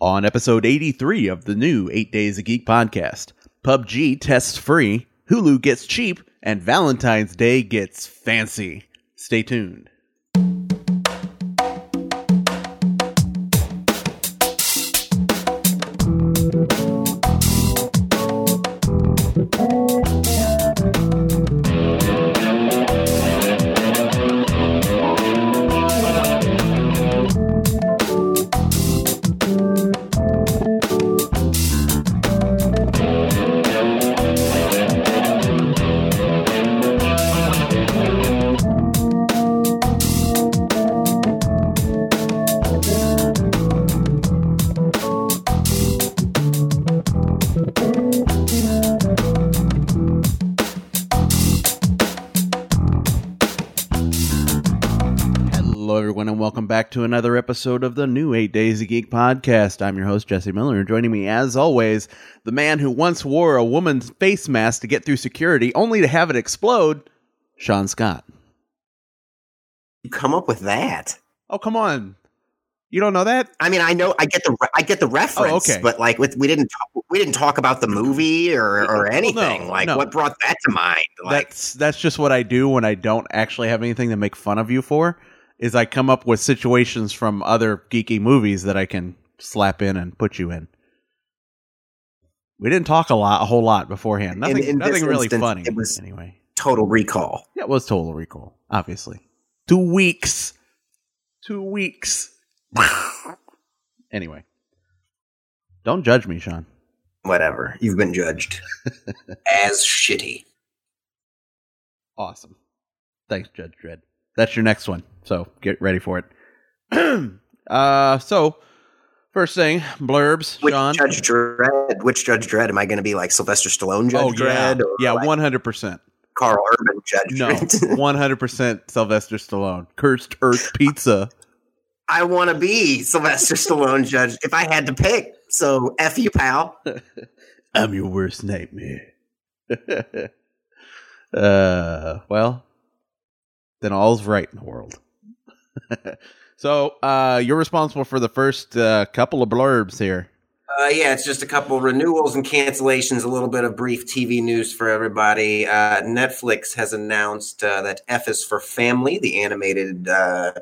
On episode 83 of the new 8 Days of Geek podcast, PUBG tests free, Hulu gets cheap, and Valentine's Day gets fancy. Stay tuned. To another episode of the new 8 Days of Geek podcast. I'm your host, Jesse Miller, and joining me, as always, the man who once wore a woman's face mask to get through security only to have it explode, Sean Scott. you come up with that? Oh, come on. You don't know that? I mean, I know I get the I get the oh, reference, Oh, okay. but like with we didn't talk, we didn't talk about the movie or or Well, anything. no, like no. what brought that to mind? Like that's that's just what I do when I don't actually have anything to make fun of you for. Is I come up with situations from other geeky movies that I can slap in and put you in. We didn't talk a lot, a whole lot beforehand. Nothing, in this nothing really instance, funny. it was- anyway. Total Recall. Yeah, it was Total Recall, obviously. Two weeks. Two weeks. Anyway, don't judge me, Sean. Whatever. You've been judged as shitty. Awesome. Thanks, Judge Dredd. That's your next one. So get ready for it. uh, so first thing, blurbs, Which. Judge Dredd? Which Judge Dredd? Am I going to be like Sylvester Stallone Judge oh yeah, Dredd? Yeah, one hundred percent. Karl Urban Judge No, one hundred percent Sylvester Stallone. Cursed Earth Pizza. I want to be Sylvester Stallone Judge if I had to pick. So f you, pal. I'm your worst nightmare. uh, well, then all's right in the world. so, uh, you're responsible for the first uh, couple of blurbs here. Uh, yeah, it's just a couple renewals and cancellations, a little bit of brief TV news for everybody. Uh, Netflix has announced uh, that F is for Family, the animated uh,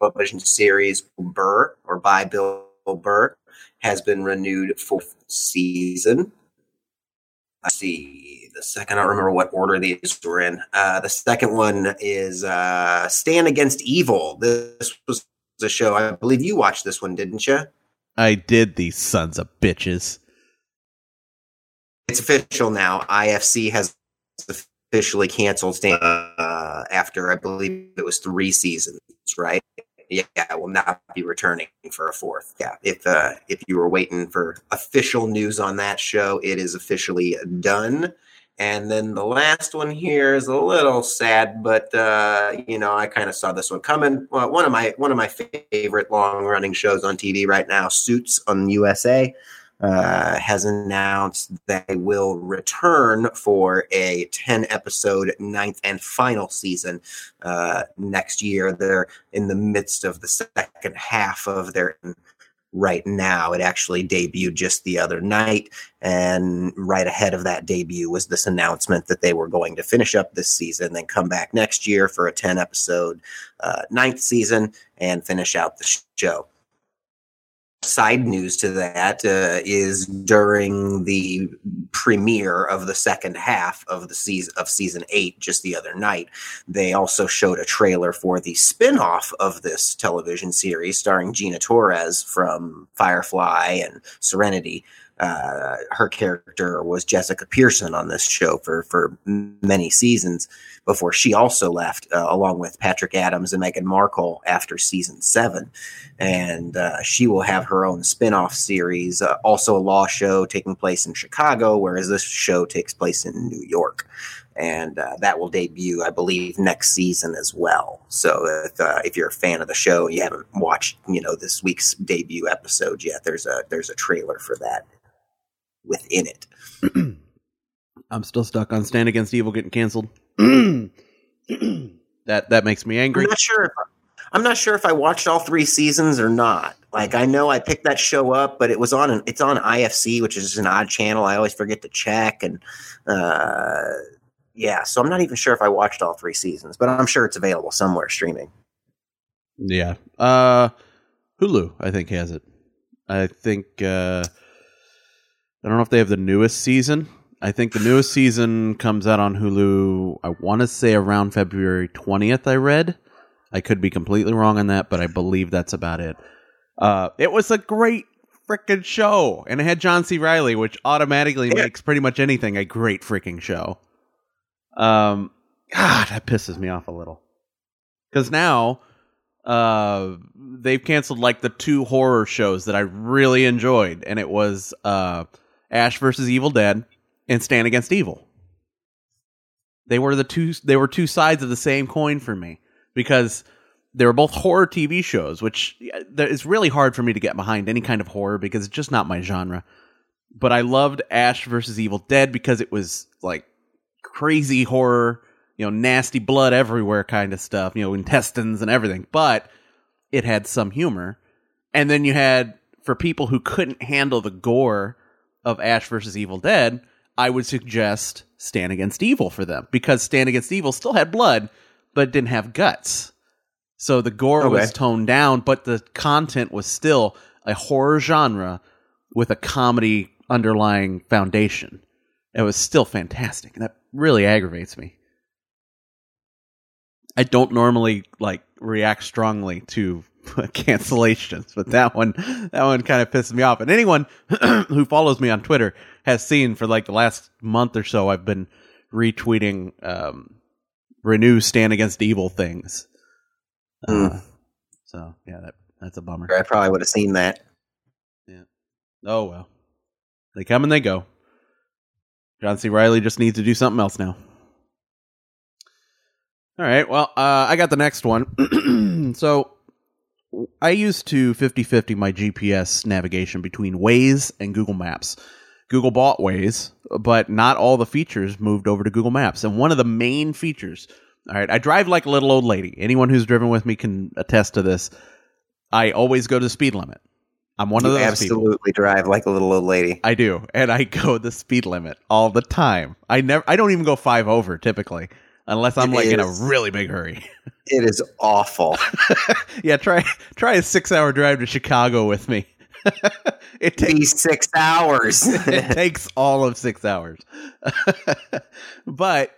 television series Burr, or by Bill Burr, has been renewed for season. I see the second. I don't remember what order these were in. Uh, the second one is uh, Stan Against Evil. This was a show. I believe you watched this one, didn't you? I did these sons of bitches. it's official now. IFC has officially canceled Stan uh, after I believe it was three seasons, right? Yeah, it will not be returning for a fourth. Yeah, if uh, if you were waiting for official news on that show, it is officially done. And then the last one here is a little sad, but uh, you know I kind of saw this one coming. Well, one of my one of my favorite long running shows on TV right now, Suits on USA uh, has announced they will return for a 10 episode ninth and final season uh, next year. They're in the midst of the second half of their right now. It actually debuted just the other night. And right ahead of that debut was this announcement that they were going to finish up this season, then come back next year for a 10 episode uh, ninth season and finish out the show side news to that uh, is during the premiere of the second half of the season of season eight just the other night. They also showed a trailer for the spin-off of this television series starring gina torres from firefly and serenity. Uh, her character was Jessica Pearson on this show for for many seasons before she also left, uh, along with Patrick Adams and Meghan Markle after season seven. And uh, she will have her own spin off series, uh, also a law show taking place in Chicago, whereas this show takes place in New York. And uh, that will debut, I believe, next season as well. So if uh, if you're a fan of the show, you haven't watched, you know, this week's debut episode yet. There's a there's a trailer for that within it. I'm still stuck on Stan Against Evil getting canceled. that that makes me angry. I'm not sure. If, I'm not sure if I watched all three seasons or not. Like I know I picked that show up, but it was on an, it's on IFC, which is an odd channel. I always forget to check, and uh, yeah, so I'm not even sure if I watched all three seasons, but I'm sure it's available somewhere streaming. Yeah. Uh Hulu, I think has it. I think uh I don't know if they have the newest season. I think the newest season comes out on Hulu I want to say around February 20th I read. I could be completely wrong on that, but I believe that's about it. Uh it was a great freaking show and it had John C. Reilly, which automatically Yeah. makes pretty much anything a great freaking show. Um God, that pisses me off a little. Cuz now uh they've canceled like the two horror shows that I really enjoyed and it was uh Ash versus Evil Dead and Stan Against Evil. They were the two they were two sides of the same coin for me because they were both horror TV shows which it's really hard for me to get behind any kind of horror because it's just not my genre. But I loved Ash versus Evil Dead because it was like crazy horror you know, nasty blood everywhere kind of stuff, you know, intestines and everything, but it had some humor. And then you had, for people who couldn't handle the gore of Ash versus Evil Dead, I would suggest Stan Against Evil for them because Stan Against Evil still had blood, but didn't have guts. So the gore was toned down, but the content was still a horror genre with a comedy underlying foundation. It was still fantastic, and that really aggravates me. I don't normally like react strongly to cancellations, but that one that one kind of pisses me off. And anyone who follows me on Twitter has seen for like the last month or so I've been retweeting um renew stan against evil things. Uh, Hmm. so yeah, that that's a bummer. I probably would have seen that. Yeah. Oh well. They come and they go. John C. Reilly just needs to do something else now. All right. Well, uh, I got the next one. so I used to 50 50 my GPS navigation between Waze and Google Maps. Google bought Waze, but not all the features moved over to Google Maps. And one of the main features, all right, I drive like a little old lady. Anyone who's driven with me can attest to this. I always go to the speed limit. I'm one of You those people. absolutely drive like a little old lady. I do, and I go the speed limit all the time. I never, I don't even go five over typically, unless I'm It like in a really big hurry. It is awful. yeah, try try a six hour drive to Chicago with me. it takes six hours. it takes all of six hours, but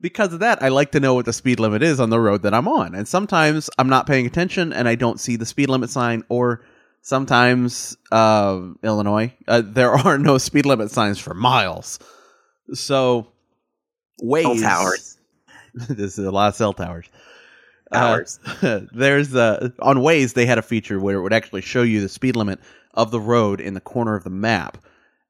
because of that, I like to know what the speed limit is on the road that I'm on, and sometimes I'm not paying attention and I don't see the speed limit sign, or sometimes uh, Illinois uh, there are no speed limit signs for miles. So, Waze Cell towers. this is a lot of cell towers. Towers. Uh, there's uh, on Waze they had a feature where it would actually show you the speed limit of the road in the corner of the map,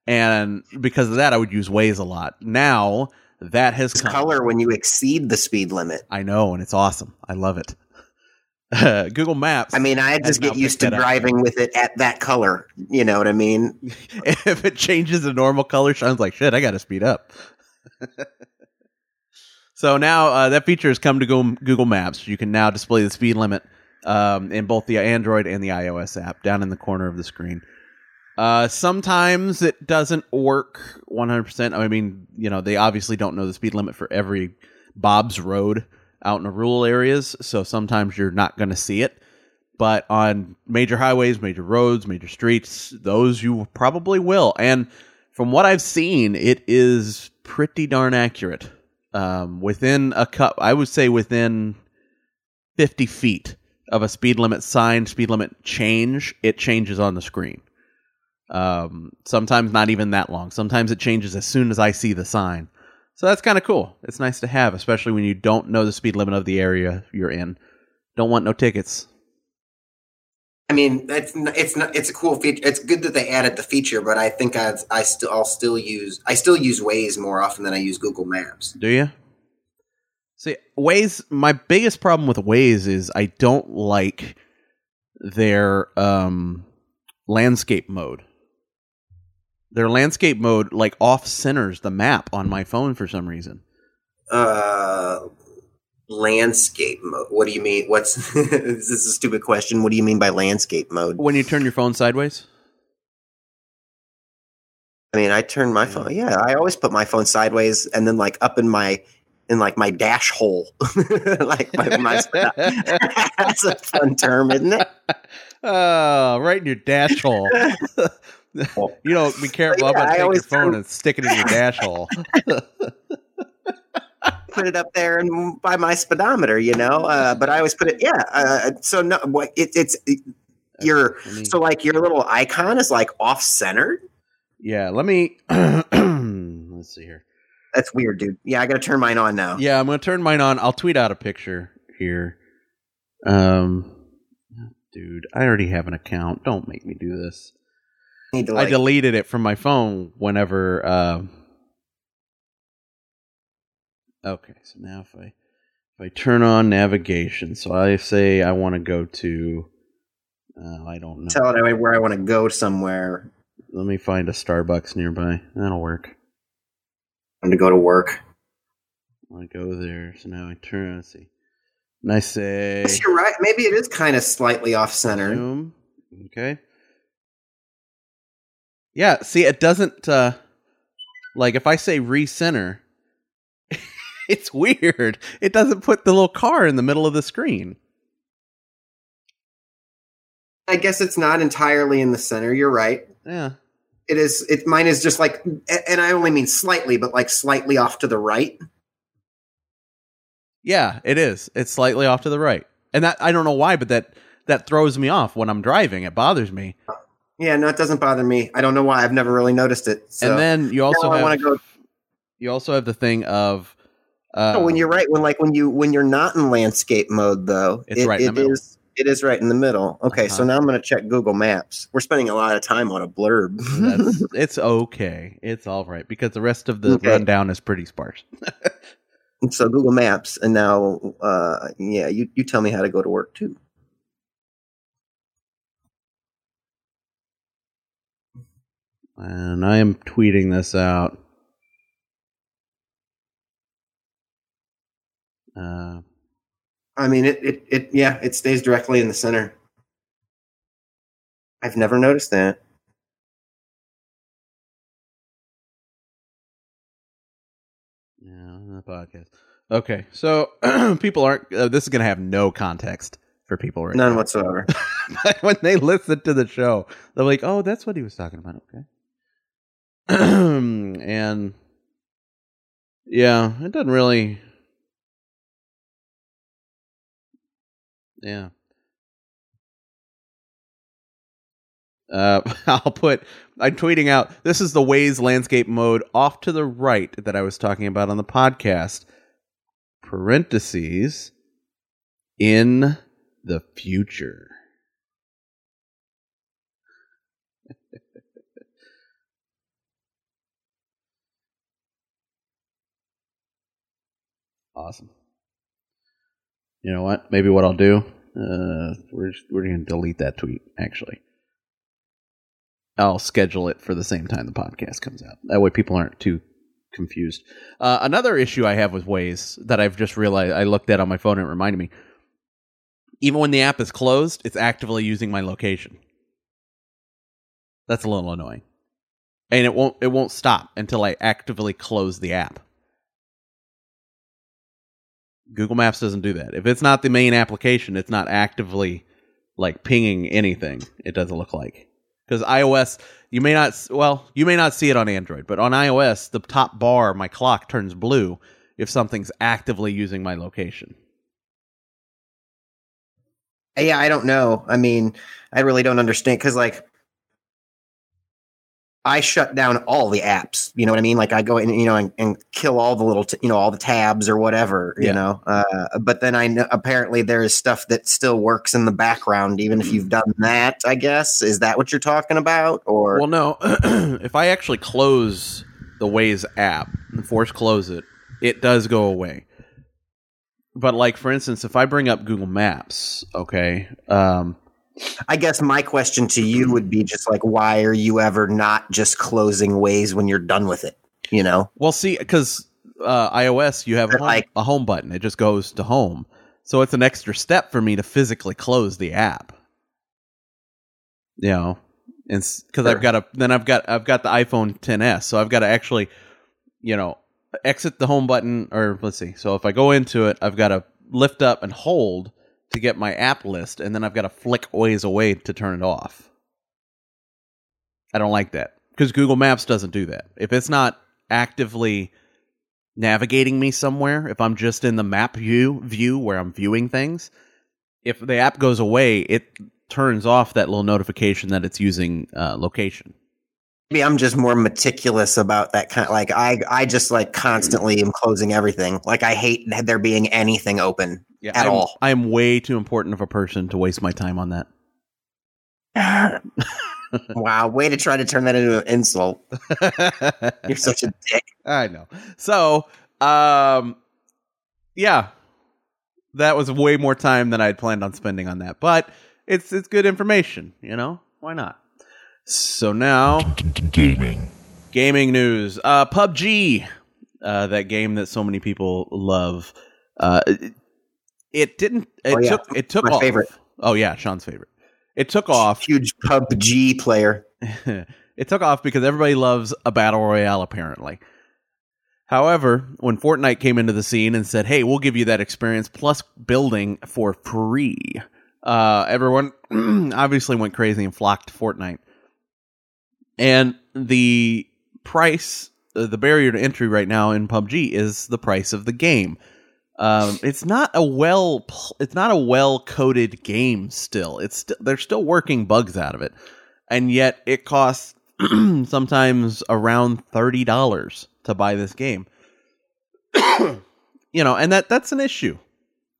and because of that, I would use Waze a lot. Now that has It's come. color when you exceed the speed limit. I know, and it's awesome. I love it. Uh, Google Maps. I mean, I just get used to that up. driving with it at that color. You know what I mean? if it changes to normal color, sounds like shit. I got to speed up. so now uh, that feature has come to Google Maps. You can now display the speed limit um, in both the Android and the iOS app down in the corner of the screen. Uh, sometimes it doesn't work 100%. I mean, you know, they obviously don't know the speed limit for every Bob's Road out in the rural areas, so sometimes you're not going to see it. But on major highways, major roads, major streets, those you probably will. And from what I've seen, it is pretty darn accurate. Um, within a cup, I would say within 50 feet of a speed limit sign, speed limit change, it changes on the screen. Um, sometimes not even that long. Sometimes it changes as soon as I see the sign. So that's kind of cool. It's nice to have, especially when you don't know the speed limit of the area you're in. Don't want no tickets. I mean, it's it's not it's a cool feature. It's good that they added the feature, but I think I I still I'll still use I still use Waze more often than I use Google Maps. Do you? See, Waze. My biggest problem with Waze is I don't like their um, landscape mode. Their landscape mode like off centers the map on my phone for some reason. Uh, Landscape mode. What do you mean? What's this is a stupid question. What do you mean by landscape mode? When you turn your phone sideways? I mean, I turn my phone. Yeah, I always put my phone sideways and then like up in my in like my dash hole. like my, my that's a fun term, isn't it? Oh, right in your dash hole. you know, be careful. Yeah, I take your phone and stick it in your dash hole. put it up there and by my speedometer, you know. Uh, but I always put it, yeah. Uh, so no, what it, it's it, your so like your little icon is like off centered. yeah, let me. let's see here. That's weird, dude. Yeah, I got to turn mine on now. Yeah, I'm gonna turn mine on. I'll tweet out a picture here. Um, dude, I already have an account. Don't make me do this. I to I deleted it from my phone whenever. Uh, okay, so now if I if I turn on navigation, so I say I want to go to. Uh, I don't know. tell it where I want to go somewhere. Let me find a Starbucks nearby. That'll work. I'm to go to work. I go there. So now I turn. Let's see. And I say Yes, you're right. Maybe it is kind of slightly off center. zoom. Okay. Yeah. See, it doesn't. uh Like if I say recenter, it's weird. It doesn't put the little car in the middle of the screen. I guess it's not entirely in the center. You're right. Yeah. It is. It mine is just like, and I only mean slightly, but like slightly off to the right. Yeah, it is. It's slightly off to the right. And that I don't know why, but that that throws me off when I'm driving. It bothers me. Yeah, no, it doesn't bother me. I don't know why. I've never really noticed it. So. and then you also Now have go- you also have the thing of uh, when you're right, when like when you when you're not in landscape mode though, It's it, right it is- it is right in the middle. Okay, so Uh-huh. now I'm going to check Google Maps. We're spending a lot of time on a blurb. that's it's okay. It's all right because the rest of the Okay. rundown is pretty sparse. so Google Maps, and now, uh, yeah, you you tell me how to go to work too. And I am tweeting this out. Uh, I mean, it, it it yeah, it stays directly in the center. I've never noticed that. yeah, on the podcast. Okay, so people aren't. Uh, this is going to have no context for people right None now. whatsoever. When they listen to the show, they're like, "Oh, that's what he was talking about." Okay. and yeah, it doesn't really. Yeah. Uh, I'll put. I'm tweeting out. This is the Waze landscape mode off to the right that I was talking about on the podcast. Parentheses. In the future. Awesome. You know what? Maybe what I'll do. Uh, we're just, we're going to delete that tweet. Actually, I'll schedule it for the same time the podcast comes out. That way, people aren't too confused. Uh, another issue I have with Waze that I've just realized I looked at on my phone and it reminded me. Even when the app is closed, it's actively using my location. That's a little annoying, and it won't it won't stop until I actively close the app. Google Maps doesn't do that. If it's not the main application, it's not actively like pinging anything. It doesn't look like because iOS, you may not. Well, you may not see it on Android, but on iOS, the top bar, my clock turns blue if something's actively using my location. Yeah, I don't know. I mean, I really don't understand because, like, I shut down all the apps. You know what I mean? Like, I go in, you know, and, and kill all the little, t- you know, all the tabs or whatever. You Yeah. know, uh, but then I know apparently there is stuff that still works in the background, even if you've done that. I guess is that what you're talking about? Or Well, no. if I actually close the Waze app and force close it, it does go away. But like for instance, if I bring up Google Maps, okay, um, I guess my question to you would be just like, why are you ever not just closing Waze when you're done with it? You know? well, see, because uh, iOS, you have a home, like- a home button. It just goes to home. So it's an extra step for me to physically close the app. You know, because Sure. I've got a then I've got I've got the iPhone 10s, so I've got to actually, you know, exit the home button or let's see. So if I go into it, I've got to lift up and hold to get my app list, and then I've got to flick Waze away to turn it off. I don't like that because Google Maps doesn't do that. If it's not actively navigating me somewhere, if I'm just in the map view view where I'm viewing things, if the app goes away, it turns off that little notification that it's using uh, location. Maybe I'm just more meticulous about that kind. Of like I, I just like constantly am closing everything. Like I hate there being anything open. Yeah, At I'm, all. I'm way too important of a person to waste my time on that. wow, way to try to turn that into an insult. You're such a dick. I know. So, um, yeah, that was way more time than I had planned on spending on that, but it's it's good information. You know, why not? So now, Gaming. gaming news. Uh, PUBG, uh, that game that so many people love. Uh, it, it didn't. It Oh, yeah. took. It took My off. favorite. Oh yeah, Sean's favorite. It took off. Huge PUBG player. it took off because everybody loves a battle royale, apparently. However, when Fortnite came into the scene and said, "Hey, we'll give you that experience plus building for free," uh, everyone obviously went crazy and flocked to Fortnite. And the price, uh, the barrier to entry right now in PUBG is the price of the game. Um, it's not a well, it's not a well coded game. Still, it's st- they're still working bugs out of it, and yet it costs sometimes around thirty dollars to buy this game. you know, and that that's an issue.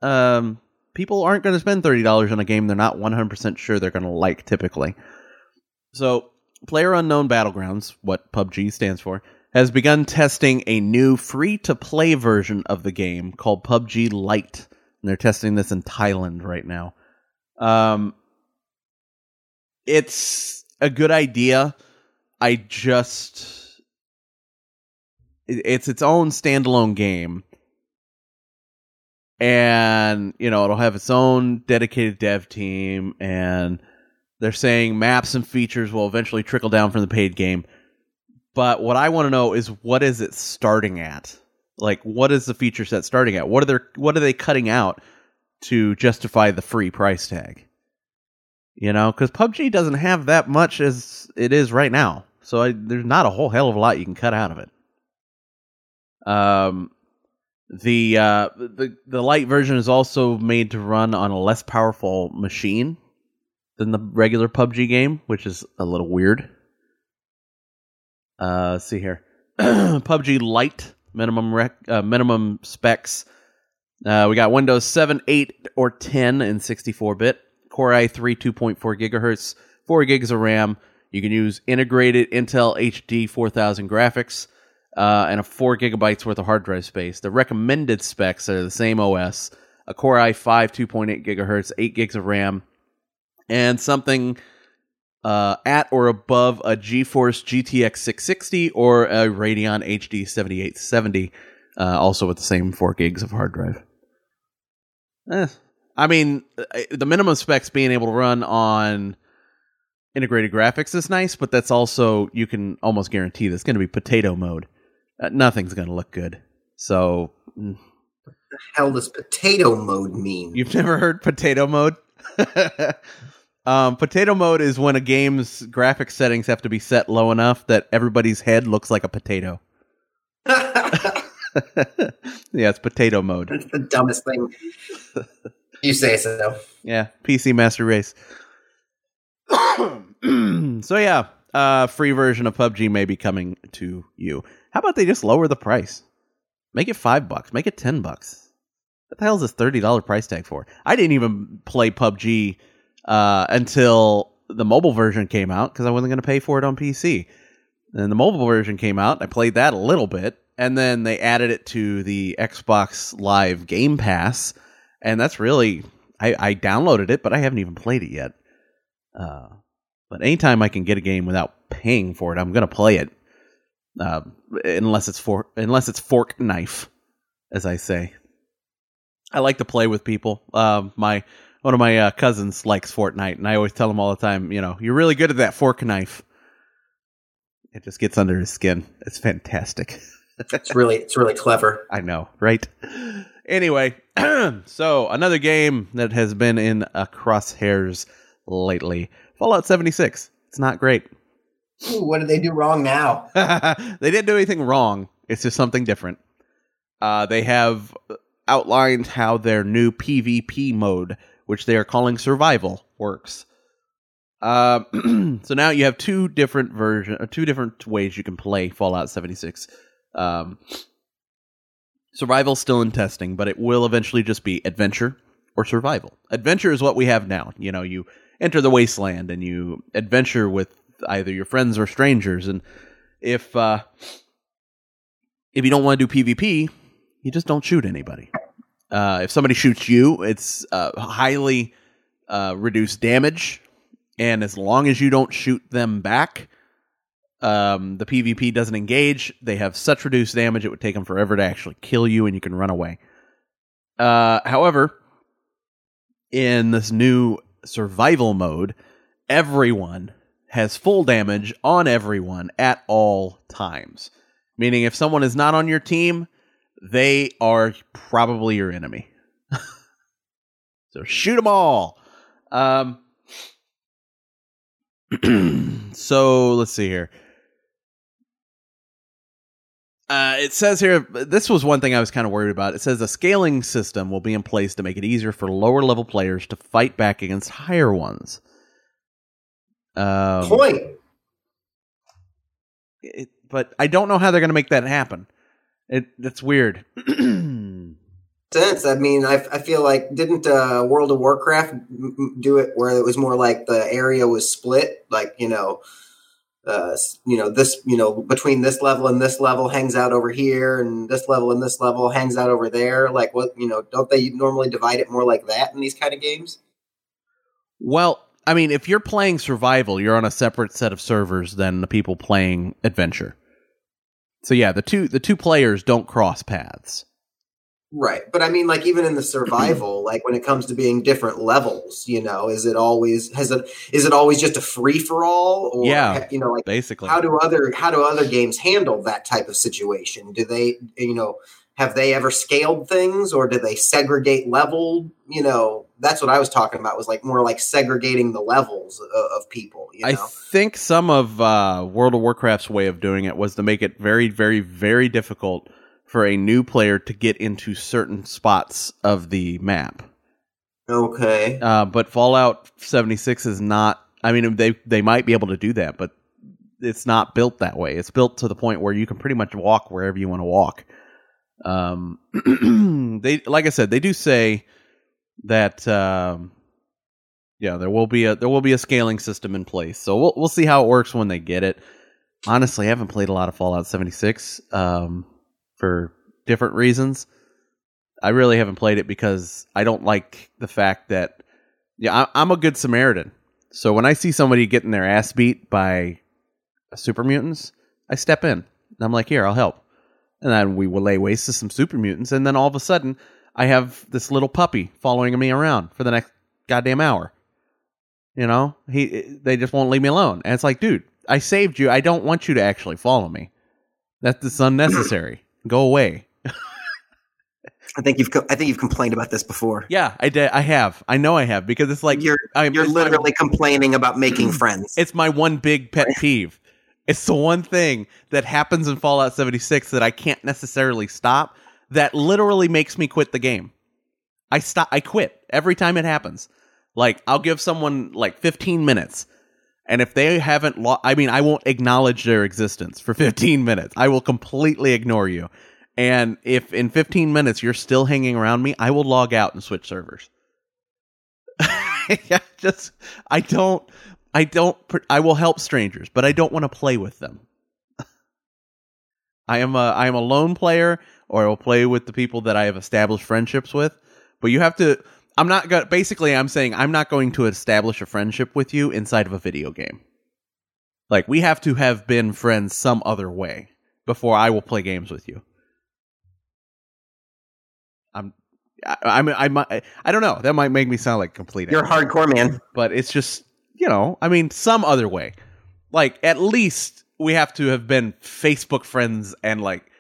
Um, people aren't going to spend thirty dollars on a game they're not one hundred percent sure they're going to like. Typically, so Player Unknown Battlegrounds, what PUBG stands for, has begun testing a new free to play version of the game called PUBG Lite. And they're testing this in Thailand right now. Um, it's a good idea. I just. It's its own standalone game. And, you know, it'll have its own dedicated dev team. And they're saying maps and features will eventually trickle down from the paid game. But what I want to know is what is it starting at? Like what is the feature set starting at? What are they what are they cutting out to justify the free price tag? You know, cuz PUBG doesn't have that much as it is right now. So I, there's not a whole hell of a lot you can cut out of it. Um the uh the the light version is also made to run on a less powerful machine than the regular PUBG game, which is a little weird. Uh, let's see here, PUBG Lite minimum rec, uh, minimum specs. Uh, we got Windows 7, 8, or 10 in 64 bit, Core i3 2.4 gigahertz, 4 gigs of RAM. You can use integrated Intel HD 4000 graphics uh, and a 4 gigabytes worth of hard drive space. The recommended specs are the same OS, a Core i5 2.8 gigahertz, 8 gigs of RAM, and something uh, at or above a GeForce GTX 660 or a Radeon HD 7870, uh, also with the same 4 gigs of hard drive. Eh, I mean, uh, the minimum specs being able to run on integrated graphics is nice, but that's also, you can almost guarantee that's going to be potato mode. Uh, nothing's going to look good. So, mm, hell does potato mode mean? You've never heard potato mode? um, potato mode is when a game's graphic settings have to be set low enough that everybody's head looks like a potato. yeah, it's potato mode. It's the dumbest thing. You say so. Yeah, PC Master Race. so yeah, uh, free version of PUBG may be coming to you. How about they just lower the price? Make it five bucks. Make it ten bucks. What the hell is this thirty dollar price tag for? I didn't even play PUBG uh, until the mobile version came out because I wasn't going to pay for it on PC. Then the mobile version came out. I played that a little bit, and then they added it to the Xbox Live Game Pass, and that's really I, I downloaded it, but I haven't even played it yet. Uh, but anytime I can get a game without paying for it, I'm going to play it. uh, unless it's for unless it's fork knife, as I say. I like to play with people. Um, my one of my uh, cousins likes Fortnite, and I always tell him all the time, you know, you're really good at that fork knife. It just gets under his skin. It's fantastic. It's really it's really clever. I know, right? Anyway, so another game that has been in uh, crosshairs lately Fallout 76. It's not great. Ooh, what did they do wrong now? they didn't do anything wrong. It's just something different. Uh, they have outlined how their new PvP mode, which they are calling survival, works. Uh, so now you have two different version, uh, two different ways you can play Fallout 76. Um, survival still in testing, but it will eventually just be adventure or survival. Adventure is what we have now. You know, you enter the wasteland and you adventure with either your friends or strangers, and if uh, if you don't want to do PvP, you just don't shoot anybody. Uh, if somebody shoots you, it's uh, highly uh, reduced damage, and as long as you don't shoot them back, um, the PvP doesn't engage. They have such reduced damage; it would take them forever to actually kill you, and you can run away. Uh, however, in this new survival mode, everyone has full damage on everyone at all times. Meaning, if someone is not on your team, they are probably your enemy. so shoot them all. Um, so let's see here. Uh, it says here, this was one thing I was kind of worried about. It says a scaling system will be in place to make it easier for lower level players to fight back against higher ones. Um, Point. it, but I don't know how they're going to make that happen. It that's weird. sense. I mean, I, I feel like didn't uh, World of Warcraft m- do it where it was more like the area was split, like you know, uh, you know this, you know, between this level and this level hangs out over here, and this level and this level hangs out over there. Like what, you know, don't they normally divide it more like that in these kind of games? well, I mean, if you're playing survival, you're on a separate set of servers than the people playing adventure. So yeah, the two the two players don't cross paths. Right, but I mean, like even in the survival, like when it comes to being different levels, you know, is it always has it is it always just a free for all, or Yeah. you know, like Basically, how do other how do other games handle that type of situation? Do they you know have they ever scaled things or do they segregate level? You know, that's what I was talking about. Was like more like segregating the levels of, of people. You know, I think some of uh, World of Warcraft's way of doing it was to make it very, very, very difficult for a new player to get into certain spots of the map. okay, Uh, but Fallout 76 is not. I mean, they they might be able to do that, but it's not built that way. It's built to the point where you can pretty much walk wherever you want to walk. Um, they like I said, they do say that um, yeah, there will be a there will be a scaling system in place. So we'll we'll see how it works when they get it. Honestly, I haven't played a lot of Fallout 76 um, for different reasons. I really haven't played it because I don't like the fact that yeah, I, I'm a good Samaritan. So when I see somebody getting their ass beat by super mutants, I step in. And I'm like, here, I'll help. And then we will lay waste to some super mutants, and then all of a sudden, I have this little puppy following me around for the next goddamn hour. You know, he they just won't leave me alone, and it's like, dude, I saved you. I don't want you to actually follow me. That's unnecessary. Go away. I think you've I think you've complained about this before. Yeah, I did. I have. I know I have because it's like you're I'm, you're it's my- literally complaining about making friends. It's my one big pet peeve. It's the one thing that happens in Fallout 76 that I can't necessarily stop that literally makes me quit the game. I stop I quit every time it happens. Like I'll give someone like 15 minutes and if they haven't lo- I mean I won't acknowledge their existence for 15 minutes. I will completely ignore you. And if in 15 minutes you're still hanging around me, I will log out and switch servers. yeah, just I don't I don't I will help strangers, but I don't want to play with them. I am a I am a lone player or I will play with the people that I have established friendships with, but you have to I'm not going basically I'm saying I'm not going to establish a friendship with you inside of a video game. Like we have to have been friends some other way. before I will play games with you. I'm I, I'm I might I don't know. That might make me sound like complete You're a hardcore man. but it's just you know i mean some other way. Like at least we have to have been facebook friends and like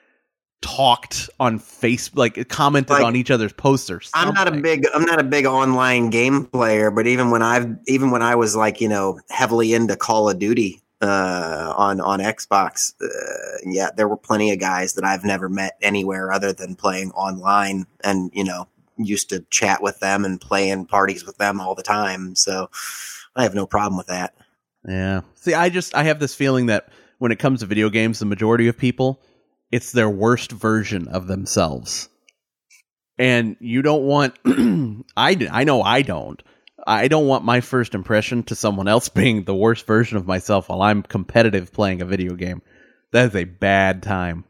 talked on face like commented Like, on each other's posters. I'm not a big I'm not a big online game player, but even when I've even when I was like you know heavily into Call of Duty uh, on on Xbox, uh, yeah, there were plenty of guys that I've never met anywhere other than playing online, and you know used to chat with them and play in parties with them all the time. So I have no problem with that. yeah. See i just i have this feeling that when it comes to video games the majority of people it's their worst version of themselves. And you don't want I I know i don't. I don't want my first impression to someone else being the worst version of myself while i'm competitive playing a video game. That is a bad time.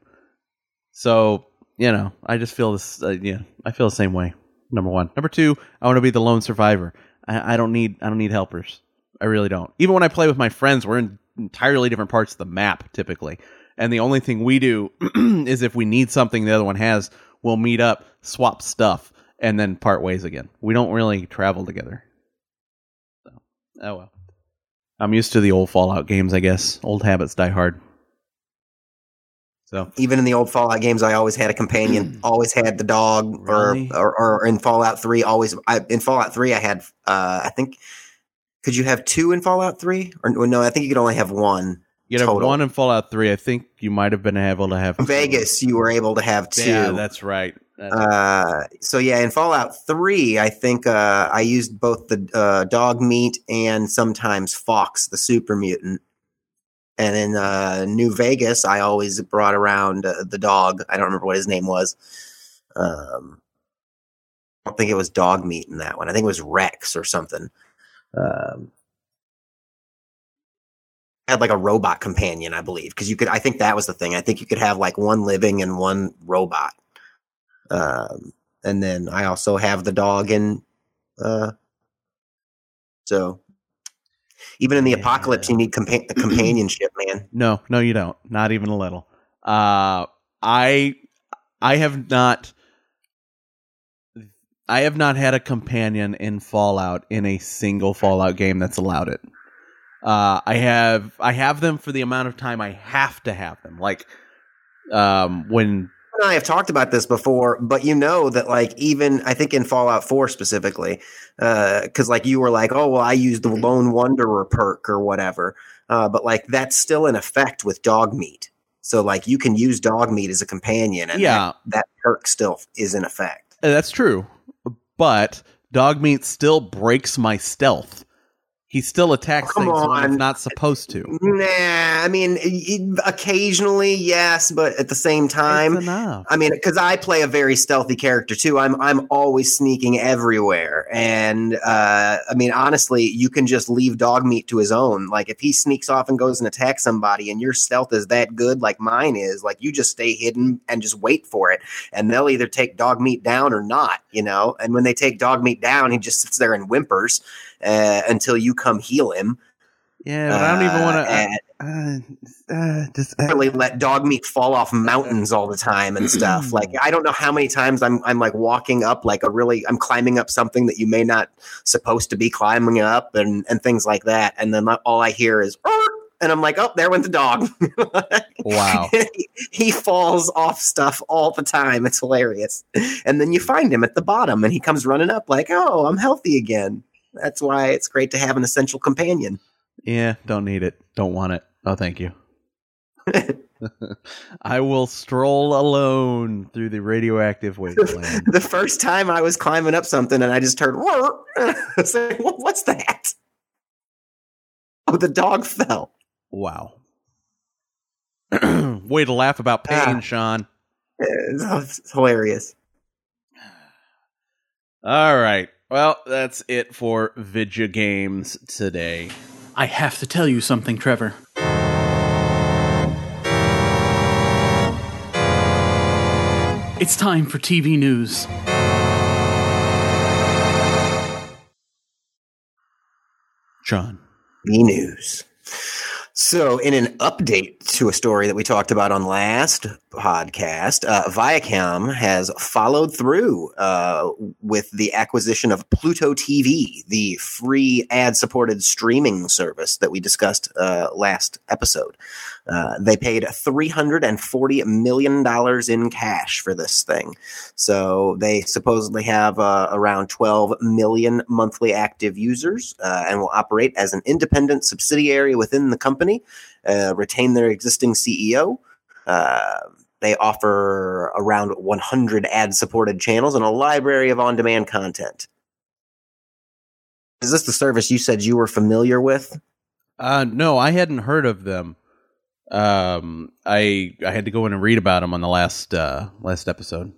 So you know i just feel this uh, yeah i feel the same way. Number one. Number two i want to be the lone survivor I, I don't need i don't need helpers. I really don't. Even when i play with my friends we're in entirely different parts of the map typically. And the only thing we do is if we need something the other one has we'll meet up swap stuff and then part ways again. We don't really travel together. So oh well. I'm used to the old fallout games i guess. Old habits die hard so Even in the old Fallout games, I always had a companion. always had the dog, Really? or, or or in Fallout Three, always. I, in Fallout Three, I had. Uh, I think. Could you have two in Fallout Three, or no? I think you could only have one. you have one in fallout 3 i think you might have been able to have two. Vegas, you were able to have two. yeah that's right That's- Uh, so yeah, in Fallout Three, I think uh, I used both the uh, dog meat and sometimes Fawkes, the super mutant. And in uh, New Vegas, I always brought around uh, the dog. I don't remember what his name was. Um, I don't think it was dog meat in that one. I think it was Rex or something. Um, had like a robot companion, I believe, because you could. I think that was the thing. I think you could have like one living and one robot. Um, and then I also have the dog and uh, so even in the Yeah. apocalypse, you need compa- companionship, man. No, no, you don't. Not even a little. Uh, I, I have not. I have not had a companion in Fallout in a single Fallout game that's allowed it. Uh, I have I have them for the amount of time I have to have them. Like, um, when and I have talked about this before, but you know that like even I think in Fallout 4 specifically, uh, because like you were like, oh well, I used the Lone Wanderer perk or whatever, uh, but like that's still in effect with dog meat. So like you can use dog meat as a companion, and yeah, that, that perk still is in effect. that's true. But dog meat still breaks my stealth. He still attacks Come things when it's not supposed to. Nah, I mean occasionally yes, but at the same time. I mean, because I play a very stealthy character too. I'm I'm always sneaking everywhere, and uh, I mean, honestly, you can just leave dog meat to his own. Like if he sneaks off and goes and attacks somebody, and your stealth is that good, like mine is, like you just stay hidden and just wait for it, and they'll either take dog meat down or not, you know. And when they take dog meat down, he just sits there and whimpers uh, until you come heal him. Yeah, but I don't even Uh, want to. Uh, uh, just uh, really let dog meat fall off mountains all the time and stuff. Like I don't know how many times I'm I'm like walking up like a really I'm climbing up something that you may not supposed to be climbing up and and things like that. And then all I hear is and I'm like, oh, there went the dog. wow. he, he falls off stuff all the time. It's hilarious. And then you find him at the bottom and he comes running up like, oh, I'm healthy again. That's why it's great to have an essential companion. Yeah, don't need it. Don't want it. Oh, thank you. I will stroll alone through the radioactive wasteland. the first time I was climbing up something and I just heard, and I was like, "What- what's that? Oh, the dog fell. wow. Way to laugh about pain, Ah. Sean. Oh, it's hilarious. All right. Well, that's it for Vidya Games today. I have to tell you something, Trevor. It's time for TV news. John. B news. So, in an update to a story that we talked about on last podcast, uh, Viacom has followed through uh, with the acquisition of Pluto TV, the free ad supported streaming service that we discussed uh, last episode. Uh, they paid $340 million in cash for this thing. So, they supposedly have uh, around 12 million monthly active users uh, and will operate as an independent subsidiary within the company uh, retain their existing CEO. Uh, they offer around 100 ad supported channels and a library of on demand content. Is this the service you said you were familiar with? Uh, no, I hadn't heard of them. Um, I I had to go in and read about him on the last uh, last episode.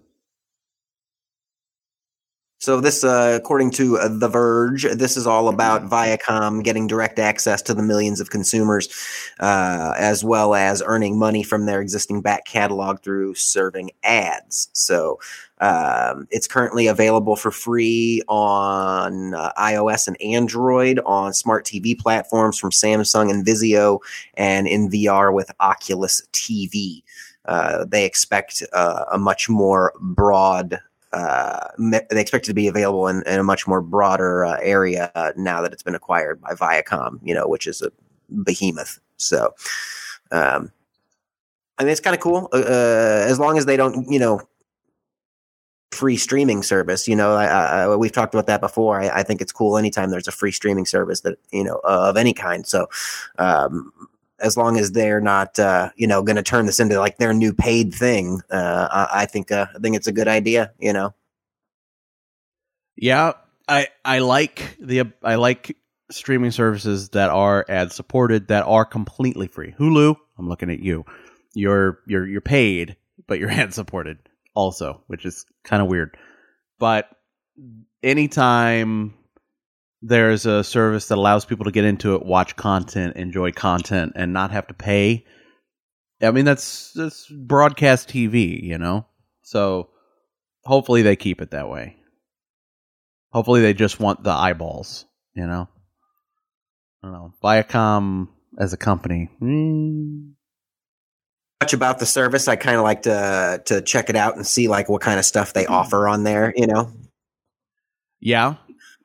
So this, uh, according to uh, The Verge, this is all about Viacom getting direct access to the millions of consumers, uh, as well as earning money from their existing back catalog through serving ads. So um, it's currently available for free on uh, iOS and Android on smart TV platforms from Samsung and Vizio, and in VR with Oculus TV. Uh, they expect uh, a much more broad uh, they expect it to be available in, in a much more broader uh, area uh, now that it's been acquired by Viacom, you know, which is a behemoth. So, um, I mean, it's kind of cool uh, uh, as long as they don't, you know, free streaming service. You know, I, I, we've talked about that before. I, I, think it's cool anytime there's a free streaming service that you know of any kind. So, um, as long as they're not, uh, you know, going to turn this into like their new paid thing, uh, I, I, think uh, I think it's a good idea. You know. Yeah, I I like the I like streaming services that are ad supported that are completely free. Hulu, I'm looking at you. You're you're you're paid, but you're ad supported also, which is kind of weird. But anytime there's a service that allows people to get into it, watch content, enjoy content, and not have to pay. I mean, that's that's broadcast TV, you know. So hopefully they keep it that way. Hopefully they just want the eyeballs, you know. I don't know. Viacom as a company. Mm. Much about the service, I kind of like to to check it out and see like what kind of stuff they offer on there, you know. Yeah,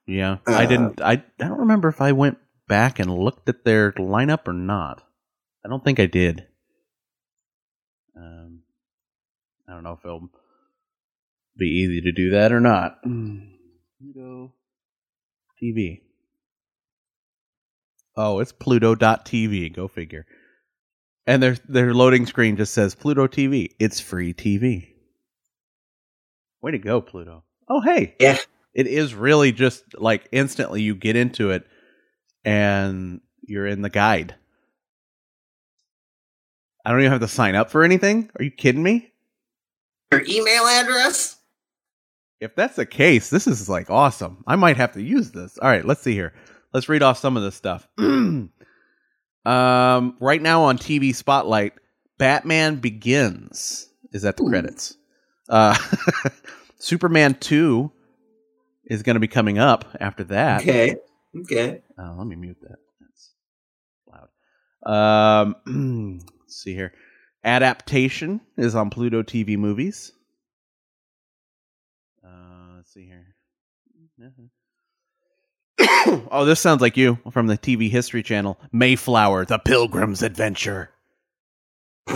yeah, uh, I didn't. I, I don't remember if I went back and looked at their lineup or not. I don't think I did. Um, I don't know if it'll be easy to do that or not. Pluto TV. Oh, it's Pluto.tv. Go figure. And their their loading screen just says Pluto TV. It's free TV. Way to go, Pluto. Oh, hey. Yeah it is really just like instantly you get into it and you're in the guide. I don't even have to sign up for anything. Are you kidding me? Your email address? If that's the case, this is like awesome. I might have to use this. All right, let's see here. Let's read off some of this stuff. um, right now on TV Spotlight, Batman Begins is at the Ooh. credits. Uh, Superman 2 is going to be coming up after that. Okay. Okay. Oh, let me mute that. That's loud. Um, let's see here. Adaptation is on Pluto TV Movies. Uh, let's see here. oh, this sounds like you from the TV History Channel. Mayflower: The Pilgrim's Adventure.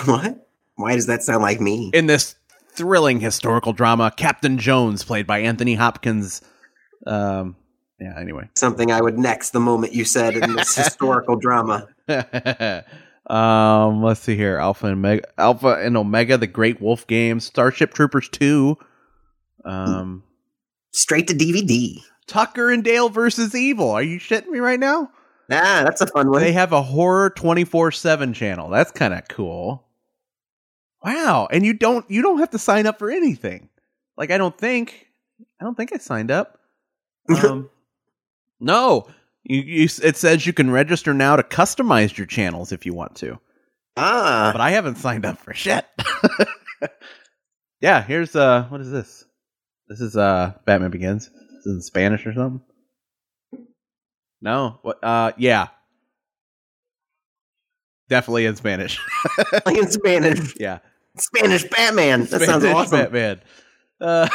What? Why does that sound like me? In this thrilling historical drama, Captain Jones, played by Anthony Hopkins, um, yeah. Anyway, something I would next the moment you said in this historical drama. um, let's see here: Alpha and Omega, Alpha and Omega, the Great Wolf Game, Starship Troopers two. Um, straight to DVD. Tucker and Dale versus Evil. Are you shitting me right now? Nah, that's a fun one. They have a horror twenty four seven channel. That's kind of cool. Wow, and you don't you don't have to sign up for anything. Like I don't think I don't think I signed up. Um, no, you, you, it says you can register now to customize your channels if you want to. Ah, but I haven't signed up for shit. yeah, here's uh, what is this? This is uh, Batman Begins. This is in Spanish or something. No, what? Uh, yeah. Definitely in Spanish. in Spanish. yeah. Spanish Batman. That sounds Spanish awesome. Batman. Uh,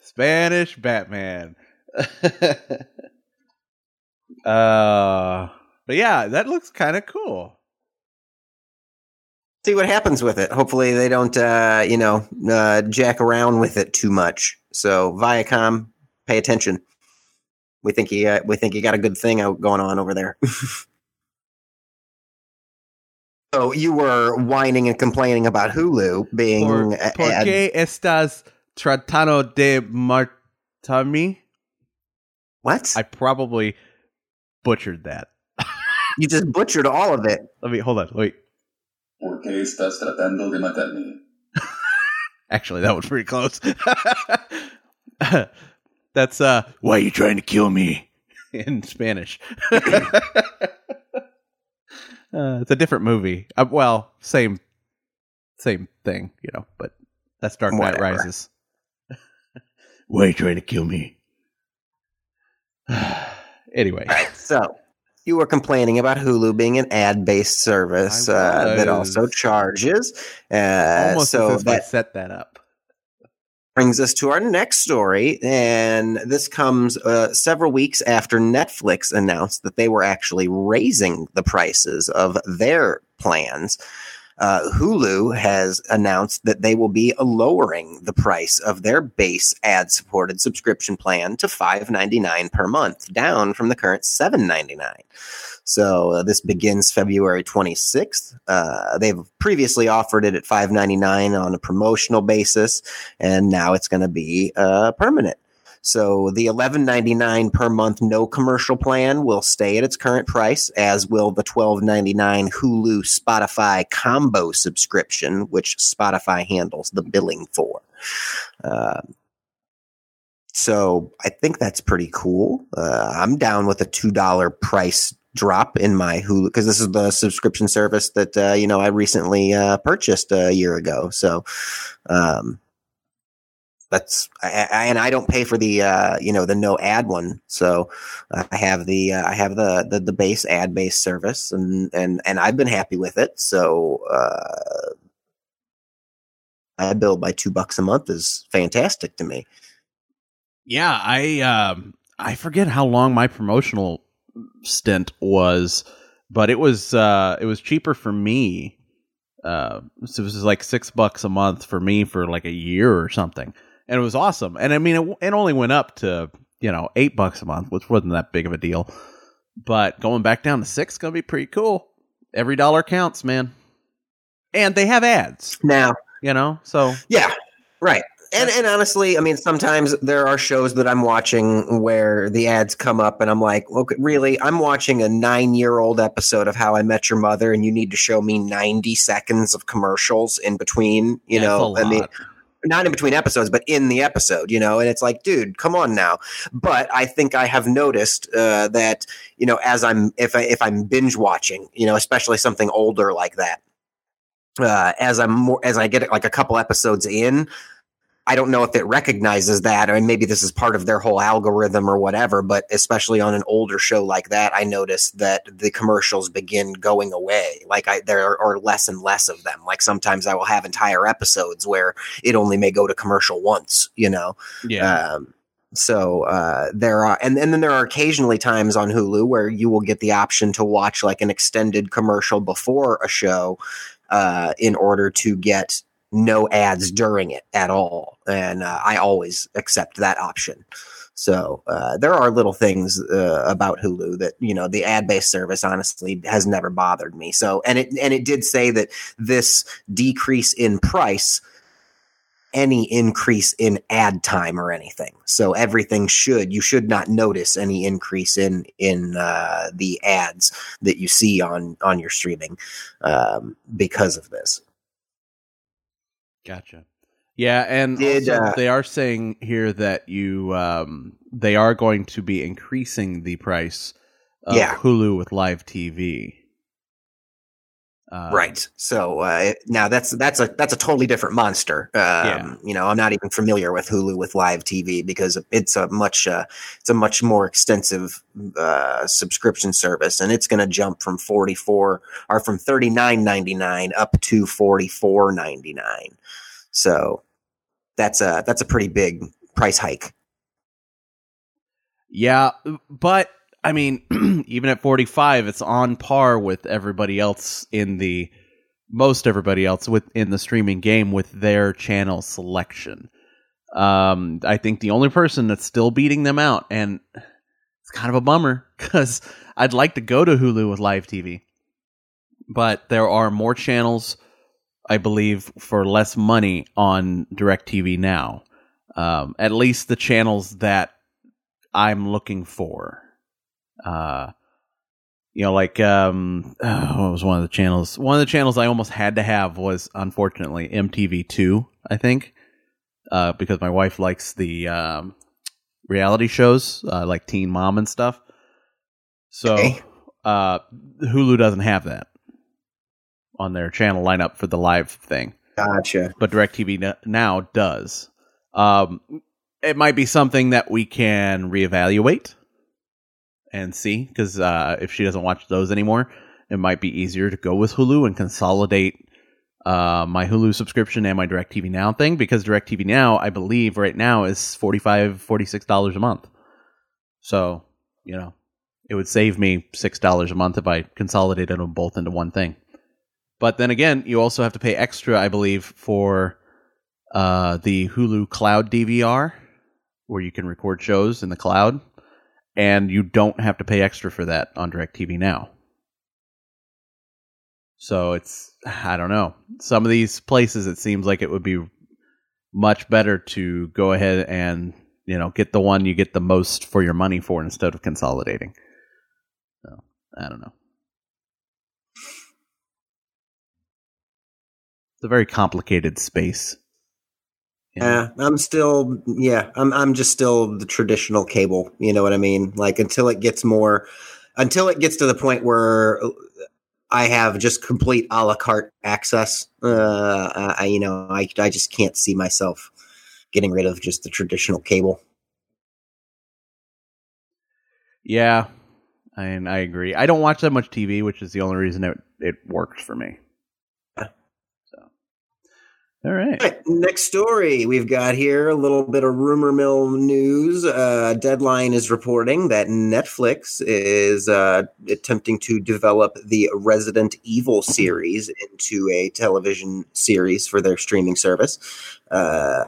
Spanish Batman. uh, but yeah, that looks kind of cool. See what happens with it. Hopefully, they don't, uh, you know, uh, jack around with it too much. So, Viacom, pay attention. We think you, uh, we think you got a good thing out going on over there. so you were whining and complaining about Hulu being Por, a- ¿por ad- qué estás tratando de matarme? What? I probably butchered that. you just butchered all of it. Let me hold on. Wait. ¿Por estás tratando de matarme? Actually, that was pretty close. That's uh why are you trying to kill me in Spanish. uh, it's a different movie. Uh, well, same same thing, you know, but that's Dark Knight Whatever. Rises. why are you trying to kill me? anyway, So you were complaining about Hulu being an ad-based service uh, that also charges. Uh, almost so as if I set that up. brings us to our next story, and this comes uh, several weeks after Netflix announced that they were actually raising the prices of their plans. Uh, Hulu has announced that they will be lowering the price of their base ad-supported subscription plan to $5.99 per month, down from the current $7.99. So uh, this begins February 26th. Uh, they've previously offered it at $5.99 on a promotional basis and now it's going to be uh, permanent. So the eleven ninety nine per month no commercial plan will stay at its current price, as will the twelve ninety nine Hulu Spotify combo subscription, which Spotify handles the billing for. Uh, so I think that's pretty cool. Uh, I'm down with a two dollar price drop in my Hulu because this is the subscription service that uh, you know I recently uh, purchased a year ago. So. Um, that's I, I, and I don't pay for the uh, you know the no ad one, so I have the uh, I have the, the the base ad based service, and and and I've been happy with it. So uh, I bill by two bucks a month is fantastic to me. Yeah, I um I forget how long my promotional stint was, but it was uh it was cheaper for me. Uh so it was like 6 bucks a month for me for like a year or something. And it was awesome. And I mean it, it only went up to, you know, 8 bucks a month, which wasn't that big of a deal. But going back down to 6 going to be pretty cool. Every dollar counts, man. And they have ads, Now, you know? So yeah, right. And and honestly, I mean, sometimes there are shows that I'm watching where the ads come up, and I'm like, okay, really? I'm watching a nine year old episode of How I Met Your Mother, and you need to show me 90 seconds of commercials in between. You it's know, I mean. Not in between episodes, but in the episode, you know, and it's like, dude, come on now. But I think I have noticed uh, that, you know, as I'm if I if I'm binge watching, you know, especially something older like that, uh, as I'm more as I get like a couple episodes in. I don't know if it recognizes that, or maybe this is part of their whole algorithm or whatever. But especially on an older show like that, I notice that the commercials begin going away. Like I, there are less and less of them. Like sometimes I will have entire episodes where it only may go to commercial once. You know, Yeah. um, so uh, there are, and, and then there are occasionally times on Hulu where you will get the option to watch like an extended commercial before a show, uh, in order to get no ads during it at all. And uh, I always accept that option. So uh, there are little things uh, about Hulu that you know the ad based service honestly has never bothered me. So and it and it did say that this decrease in price any increase in ad time or anything. So everything should you should not notice any increase in in uh, the ads that you see on on your streaming um, because of this. Gotcha. Yeah, and Did, also uh, they are saying here that you um they are going to be increasing the price of Yeah. Hulu with live TV. Uh, right. So uh, now that's that's a that's a totally different monster. Um, Yeah. You know, I'm not even familiar with Hulu with live TV because it's a much uh, it's a much more extensive uh, subscription service, and it's going to jump from 44 or from 39.99 up to 44.99. So that's a that's a pretty big price hike. Yeah, but I mean, even at 45, it's on par with everybody else in the most everybody else within the streaming game with their channel selection. Um, I think the only person that's still beating them out, and it's kind of a bummer because I'd like to go to Hulu with live TV, but there are more channels, I believe, for less money on DirecTV now. Um, at least the channels that I'm looking for. Uh, you know, like um, oh, what was one of the channels? One of the channels I almost had to have was unfortunately MTV2, I think, uh, because my wife likes the um, reality shows uh, like Teen Mom and stuff. So Okay. uh, Hulu doesn't have that on their channel lineup for the live thing Gotcha. but DirecTV now does. Um, it might be something that we can reevaluate and see because uh, if she doesn't watch those anymore, it might be easier to go with Hulu and consolidate uh, my Hulu subscription and my DirecTV Now thing because DirecTV Now, I believe, right now is $45, $46 a month. So, you know, it would save me $6 a month if I consolidated them both into one thing. But then again, you also have to pay extra, I believe, for uh, the Hulu Cloud DVR, where you can record shows in the cloud, and you don't have to pay extra for that on DirecTV now. So it's I don't know. Some of these places, it seems like it would be much better to go ahead and you know get the one you get the most for your money for instead of consolidating. So I don't know. It's a very complicated space. Yeah, I'm still yeah, I'm I'm just still the traditional cable, you know what I mean? Like until it gets more until it gets to the point where I have just complete a la carte access. Uh I you know, I I just can't see myself getting rid of just the traditional cable. Yeah, I I agree. I don't watch that much TV, which is the only reason it it worked for me. All right. All right, next story we've got here a little bit of rumor mill news. Uh, Deadline is reporting that Netflix is uh, attempting to develop the Resident Evil series into a television series for their streaming service. Uh,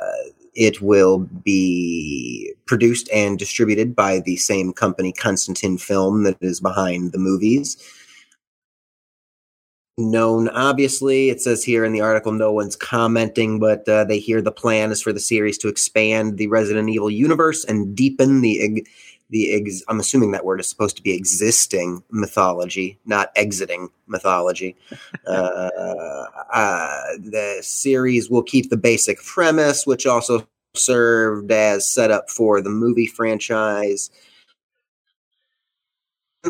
it will be produced and distributed by the same company, Constantine Film, that is behind the movies known obviously. It says here in the article no one's commenting but uh, they hear the plan is for the series to expand the resident evil universe and deepen the the ex- i'm assuming that word is supposed to be existing mythology not exiting mythology. Uh, uh, the series will keep the basic premise which also served as setup for the movie franchise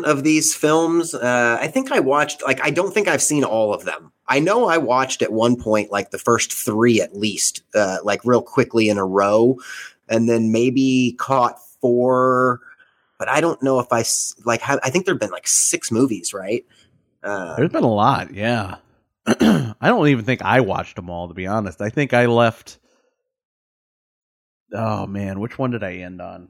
of these films. Uh, I think I watched like I don't think I've seen all of them. I know I watched at one point like the first three at least, uh, like real quickly in a row, and then maybe caught four. But I don't know if I like. I think there've been like six movies, right? Uh, There's been a lot, yeah. I don't even think I watched them all, to be honest. I think I left. Oh man, which one did I end on?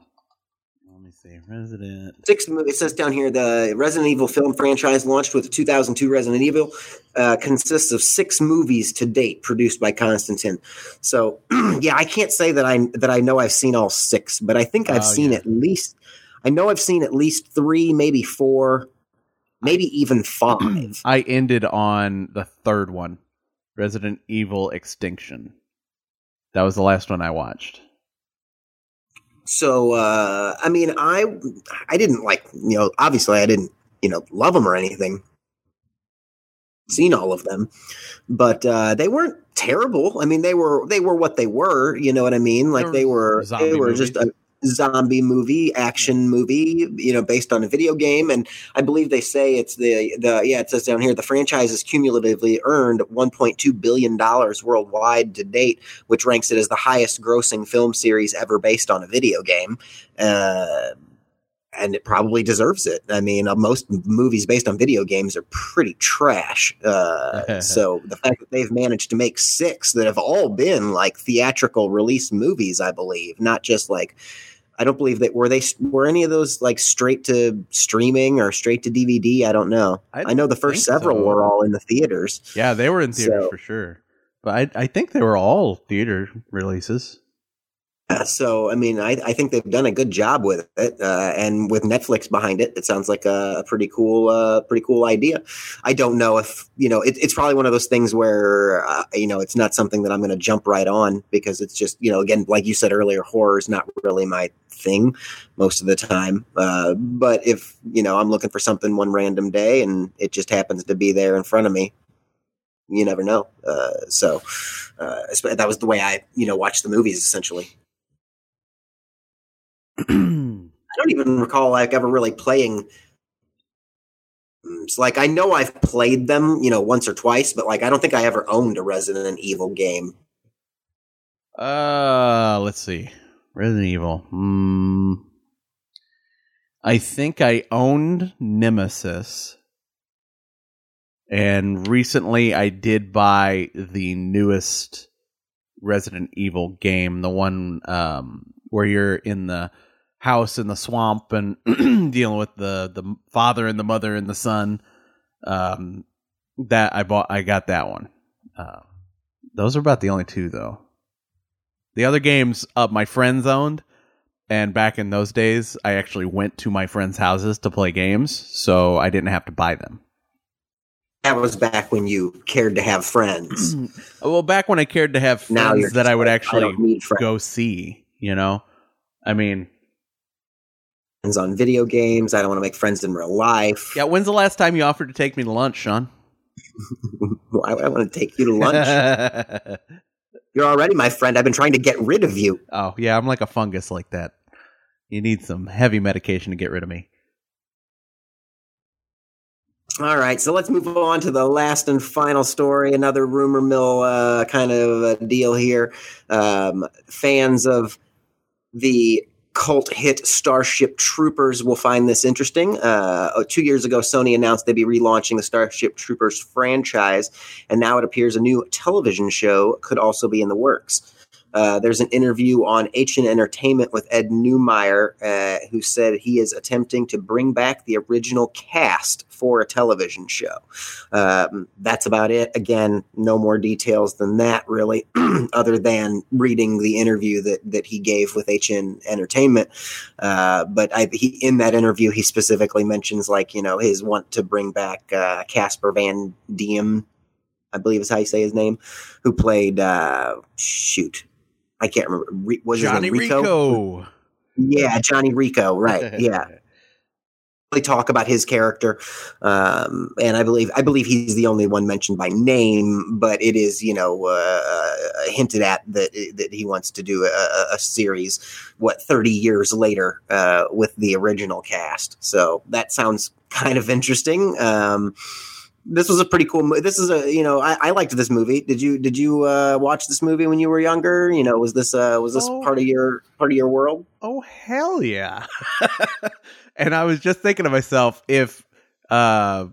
Me see. Resident. six movies. It says down here the Resident Evil film franchise launched with 2002 Resident Evil uh, consists of six movies to date produced by Constantine. So yeah, I can't say that I that I know I've seen all six, but I think I've Oh, seen yeah. at least. I know I've seen at least three, maybe four, maybe even five. I ended on the third one, Resident Evil Extinction. That was the last one I watched. So uh, I mean, I I didn't like you know obviously I didn't you know love them or anything. Seen all of them, but uh, they weren't terrible. I mean, they were they were what they were. You know what I mean? Like They they were were they were just a, zombie movie, action movie, you know, based on a video game. And I believe they say it's the the yeah, it says down here the franchise has cumulatively earned 1.2 billion dollars worldwide to date, which ranks it as the highest grossing film series ever based on a video game. Uh, and it probably deserves it. I mean, uh, most movies based on video games are pretty trash. Uh, so the fact that they've managed to make six that have all been like theatrical release movies, I believe, not just like. I don't believe that were they were any of those like straight to streaming or straight to DVD. I don't know. I I, know the first several so. were all in the theaters. Yeah, they were in theaters So- for sure. But I, I think they were all theater releases. So I mean, I, I think they've done a good job with it, uh, and with Netflix behind it, it sounds like a, a pretty cool, uh, pretty cool idea. I don't know if you know, it, it's probably one of those things where uh, you know, it's not something that I'm going to jump right on because it's just you know, again, like you said earlier, horror is not really my thing most of the time. Uh, but if you know, I'm looking for something one random day and it just happens to be there in front of me, you never know. Uh, so uh, that was the way I you know watched the movies essentially. I don't even recall like ever really playing. It's like I know I've played them, you know, once or twice, but like I don't think I ever owned a Resident Evil game. Uh, let's see. Resident Evil. Hmm. I think I owned Nemesis. And recently I did buy the newest Resident Evil game, the one um where you're in the house in the swamp and dealing with the the father and the mother and the son. Um that I bought I got that one. Uh, those are about the only two though. The other games uh, my friends owned, and back in those days, I actually went to my friends' houses to play games, so I didn't have to buy them. That was back when you cared to have friends. well, back when I cared to have now friends that I would actually friends go see, you know? I mean, on video games. I don't want to make friends in real life. yeah, when's the last time you offered to take me to lunch, Sean? I, I want to take you to lunch. You're already my friend. I've been trying to get rid of you. oh, yeah, I'm like a fungus like that. You need some heavy medication to get rid of me. All right, so let's move on to the last and final story. Another rumor mill uh, kind of a deal here. Um, fans of the cult hit Starship Troopers will find this interesting. Uh, two years ago, Sony announced they'd be relaunching the Starship Troopers franchise, and now it appears a new television show could also be in the works. Uh, there's an interview on HN Entertainment with Ed Neumeier, uh, who said he is attempting to bring back the original cast for a television show. Um, that's about it. Again, no more details than that, really, other than reading the interview that that he gave with HN Entertainment. Uh, but I, he, in that interview, he specifically mentions like you know his want to bring back uh, Casper Van Dien. I believe is how you say his name, who played uh, shoot. I can't remember. Re- was his Johnny name Rico? Rico. Yeah, Johnny Rico. Right. Yeah. Really talk about his character, um, and I believe I believe he's the only one mentioned by name, but it is you know uh, hinted at that that he wants to do a, a series. What thirty years later uh, with the original cast, so that sounds kind of interesting. Um, this was a pretty cool. Mo- this is a you know I, I liked this movie. Did you did you uh, watch this movie when you were younger? You know was this uh, was this Oh. part of your part of your world? Oh hell yeah! and I was just thinking to myself, if uh,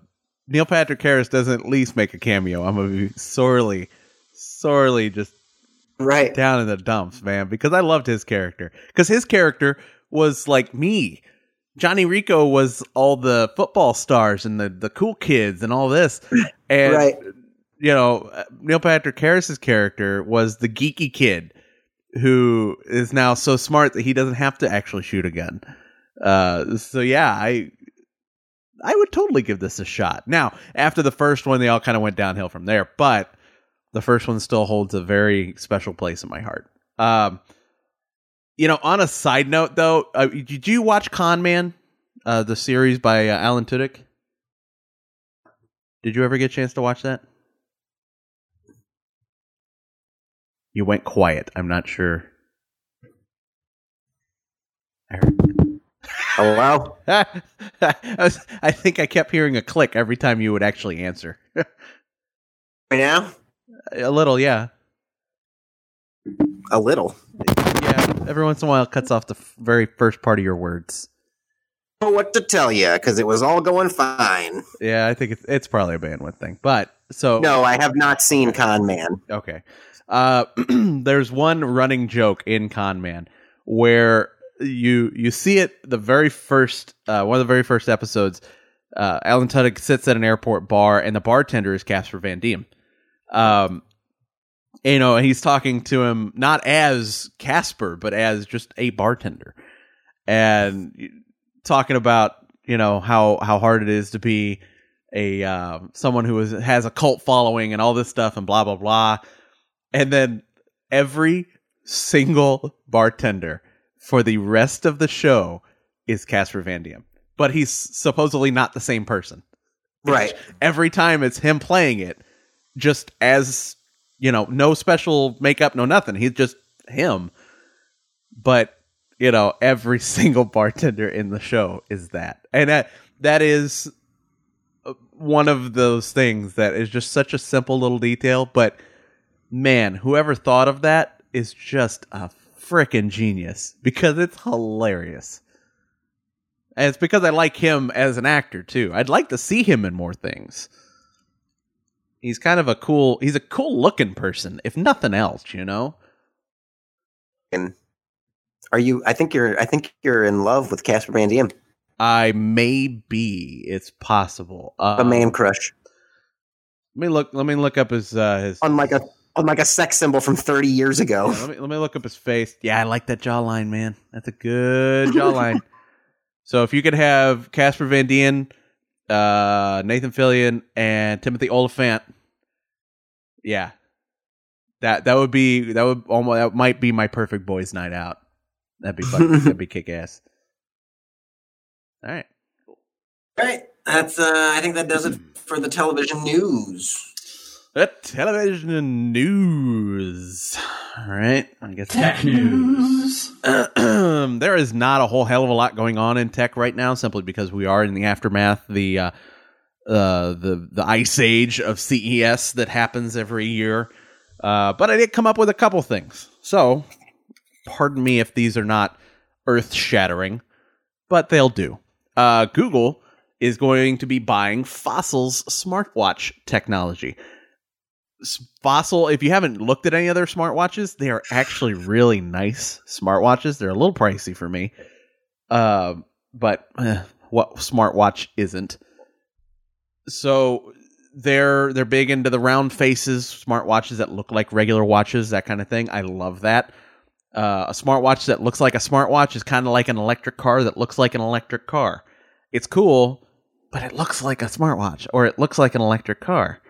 Neil Patrick Harris doesn't at least make a cameo, I'm gonna be sorely, sorely just Right. down in the dumps, man. Because I loved his character. Because his character was like me. Johnny Rico was all the football stars and the the cool kids and all this, and Right. you know Neil Patrick Harris's character was the geeky kid who is now so smart that he doesn't have to actually shoot a gun. Uh, so yeah, I I would totally give this a shot. Now, after the first one, they all kind of went downhill from there, but the first one still holds a very special place in my heart. Um, you know, on a side note though, uh, did you watch Con Man, uh, the series by uh, Alan Tudyk? Did you ever get a chance to watch that? You went quiet. I'm not sure. Hello? I, was- I think I kept hearing a click every time you would actually answer. Right now? a little, yeah. A little. Yeah, every once in a while it cuts off the f- very first part of your words. Know what to tell you because it was all going fine. Yeah, I think it's it's probably a bandwidth thing. But so No, I have not seen Con Man. Okay. Uh, there's one running joke in Con Man where you you see it the very first uh, one of the very first episodes. Uh, Alan Tudyk sits at an airport bar and the bartender is Casper Van Dien. Um, you know, he's talking to him not as Casper but as just a bartender, and talking about you know how how hard it is to be a uh, someone who is, has a cult following and all this stuff and blah blah blah and then every single bartender for the rest of the show is Casper Van Dien. But he's supposedly not the same person. Right. Every time it's him playing it, just as you know, no special makeup, no nothing. He's just him. But you know, every single bartender in the show is that, and that that is uh, one of those things that is just such a simple little detail, but man, whoever thought of that is just a freaking genius because it's hilarious. And it's because I like him as an actor too. I'd like to see him in more things. He's kind of a cool, he's a cool looking person, if nothing else, you know? And are you? I think you're. I think you're in love with Casper Van Dien, I may be. It's possible. Uh, a man crush, Let me look. Let me look up his uh, his. unlike a on like a sex symbol from 30 years ago. Yeah, let me let me look up his face. Yeah, I like that jawline, man. That's a good jawline. so if you could have Casper Van Dien, uh, Nathan Fillion, and Timothy Olyphant, yeah, that that would be that would almost that might be my perfect boys' night out. That'd be fucking, that'd be kick ass. All right, cool. All right, that's. Uh, I think that does it for the television news. The television news. All right. I guess Tech news. there is not a whole hell of a lot going on in tech right now, simply because we are in the aftermath, the uh, uh, the the ice age of CES that happens every year. Uh, but I did come up with a couple things. So, pardon me if these are not earth shattering, but they'll do. Uh, Google is going to be buying Fossil's smartwatch technology. Fossil, if you haven't looked at any other smartwatches, they are actually really nice smartwatches. They're a little pricey for me. Uh, but eh, what smartwatch isn't? So they're they're big into the round faces, smartwatches that look like regular watches, that kind of thing. I love that. Uh, a smartwatch that looks like a smartwatch is kind of like an electric car that looks like an electric car. It's cool, but it looks like a smartwatch or it looks like an electric car.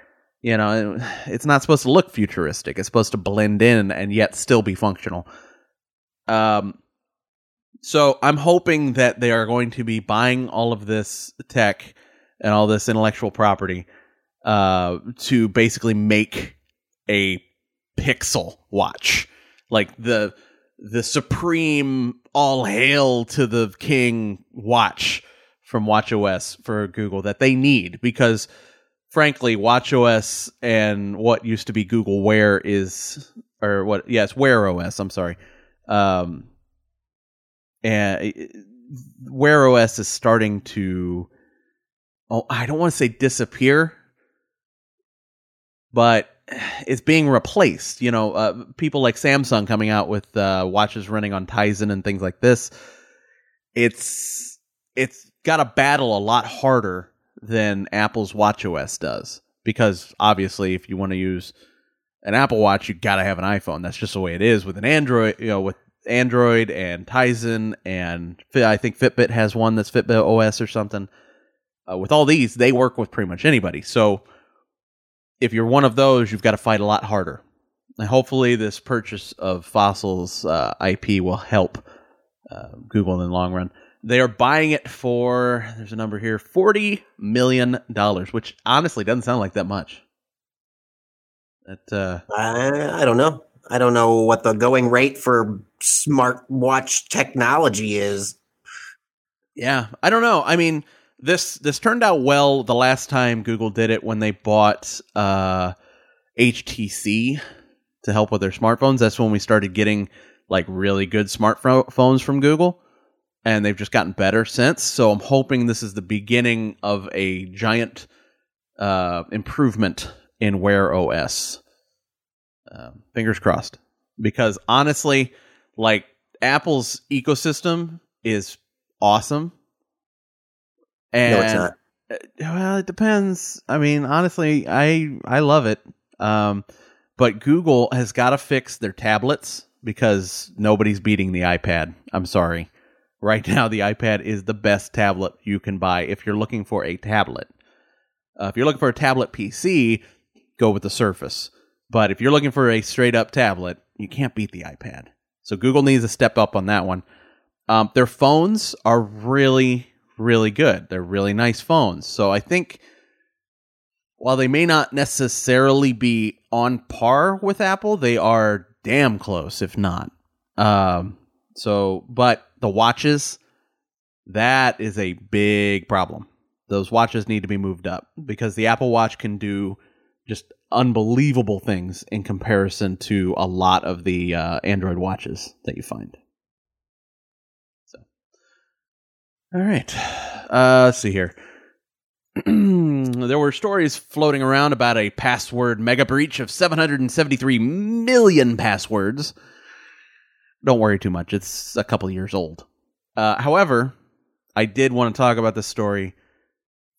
You know, it's not supposed to look futuristic. It's supposed to blend in and yet still be functional. Um, so I'm hoping that they are going to be buying all of this tech and all this intellectual property uh, to basically make a pixel watch, like the the supreme all hail to the king watch from WatchOS for Google that they need because frankly WatchOS and what used to be Google Wear is or what yes Wear OS I'm sorry um and Wear OS is starting to oh I don't want to say disappear but it's being replaced. You know, uh, people like Samsung coming out with uh, watches running on Tizen and things like this. It's it's got to battle a lot harder than Apple's WatchOS does because obviously, if you want to use an Apple Watch, you got to have an iPhone. That's just the way it is with an Android. You know, with Android and Tizen and I think Fitbit has one that's Fitbit OS or something. Uh, with all these, they work with pretty much anybody. So if you're one of those, you've got to fight a lot harder. And hopefully, this purchase of Fossil's uh, IP will help uh, Google in the long run. They are buying it for there's a number here forty million dollars, which honestly doesn't sound like that much. That uh, I, I don't know. I don't know what the going rate for smartwatch technology is. Yeah, I don't know. I mean, this this turned out well the last time Google did it when they bought uh, HTC to help with their smartphones. That's when we started getting like really good smartphones from Google, and they've just gotten better since. So I'm hoping this is the beginning of a giant uh, improvement in Wear OS. Uh, fingers crossed, because honestly, like Apple's ecosystem is awesome. And no, it's not. uh, well, it depends. I mean, honestly, I I love it. Um, but Google has got to fix their tablets because nobody's beating the iPad. I'm sorry. Right now, the iPad is the best tablet you can buy if you're looking for a tablet. Uh, if you're looking for a tablet PC, go with the Surface. But if you're looking for a straight up tablet, you can't beat the iPad. So Google needs to step up on that one. Um, their phones are really, really good. They're really nice phones. So I think while they may not necessarily be on par with Apple, they are damn close, if not. Um, so, but the watches, that is a big problem. Those watches need to be moved up because the Apple Watch can do just unbelievable things in comparison to a lot of the uh, Android watches that you find. So, all right, uh, let's see here. there were stories floating around about a password mega breach of 773 million passwords. Don't worry too much; it's a couple years old. Uh, however, I did want to talk about this story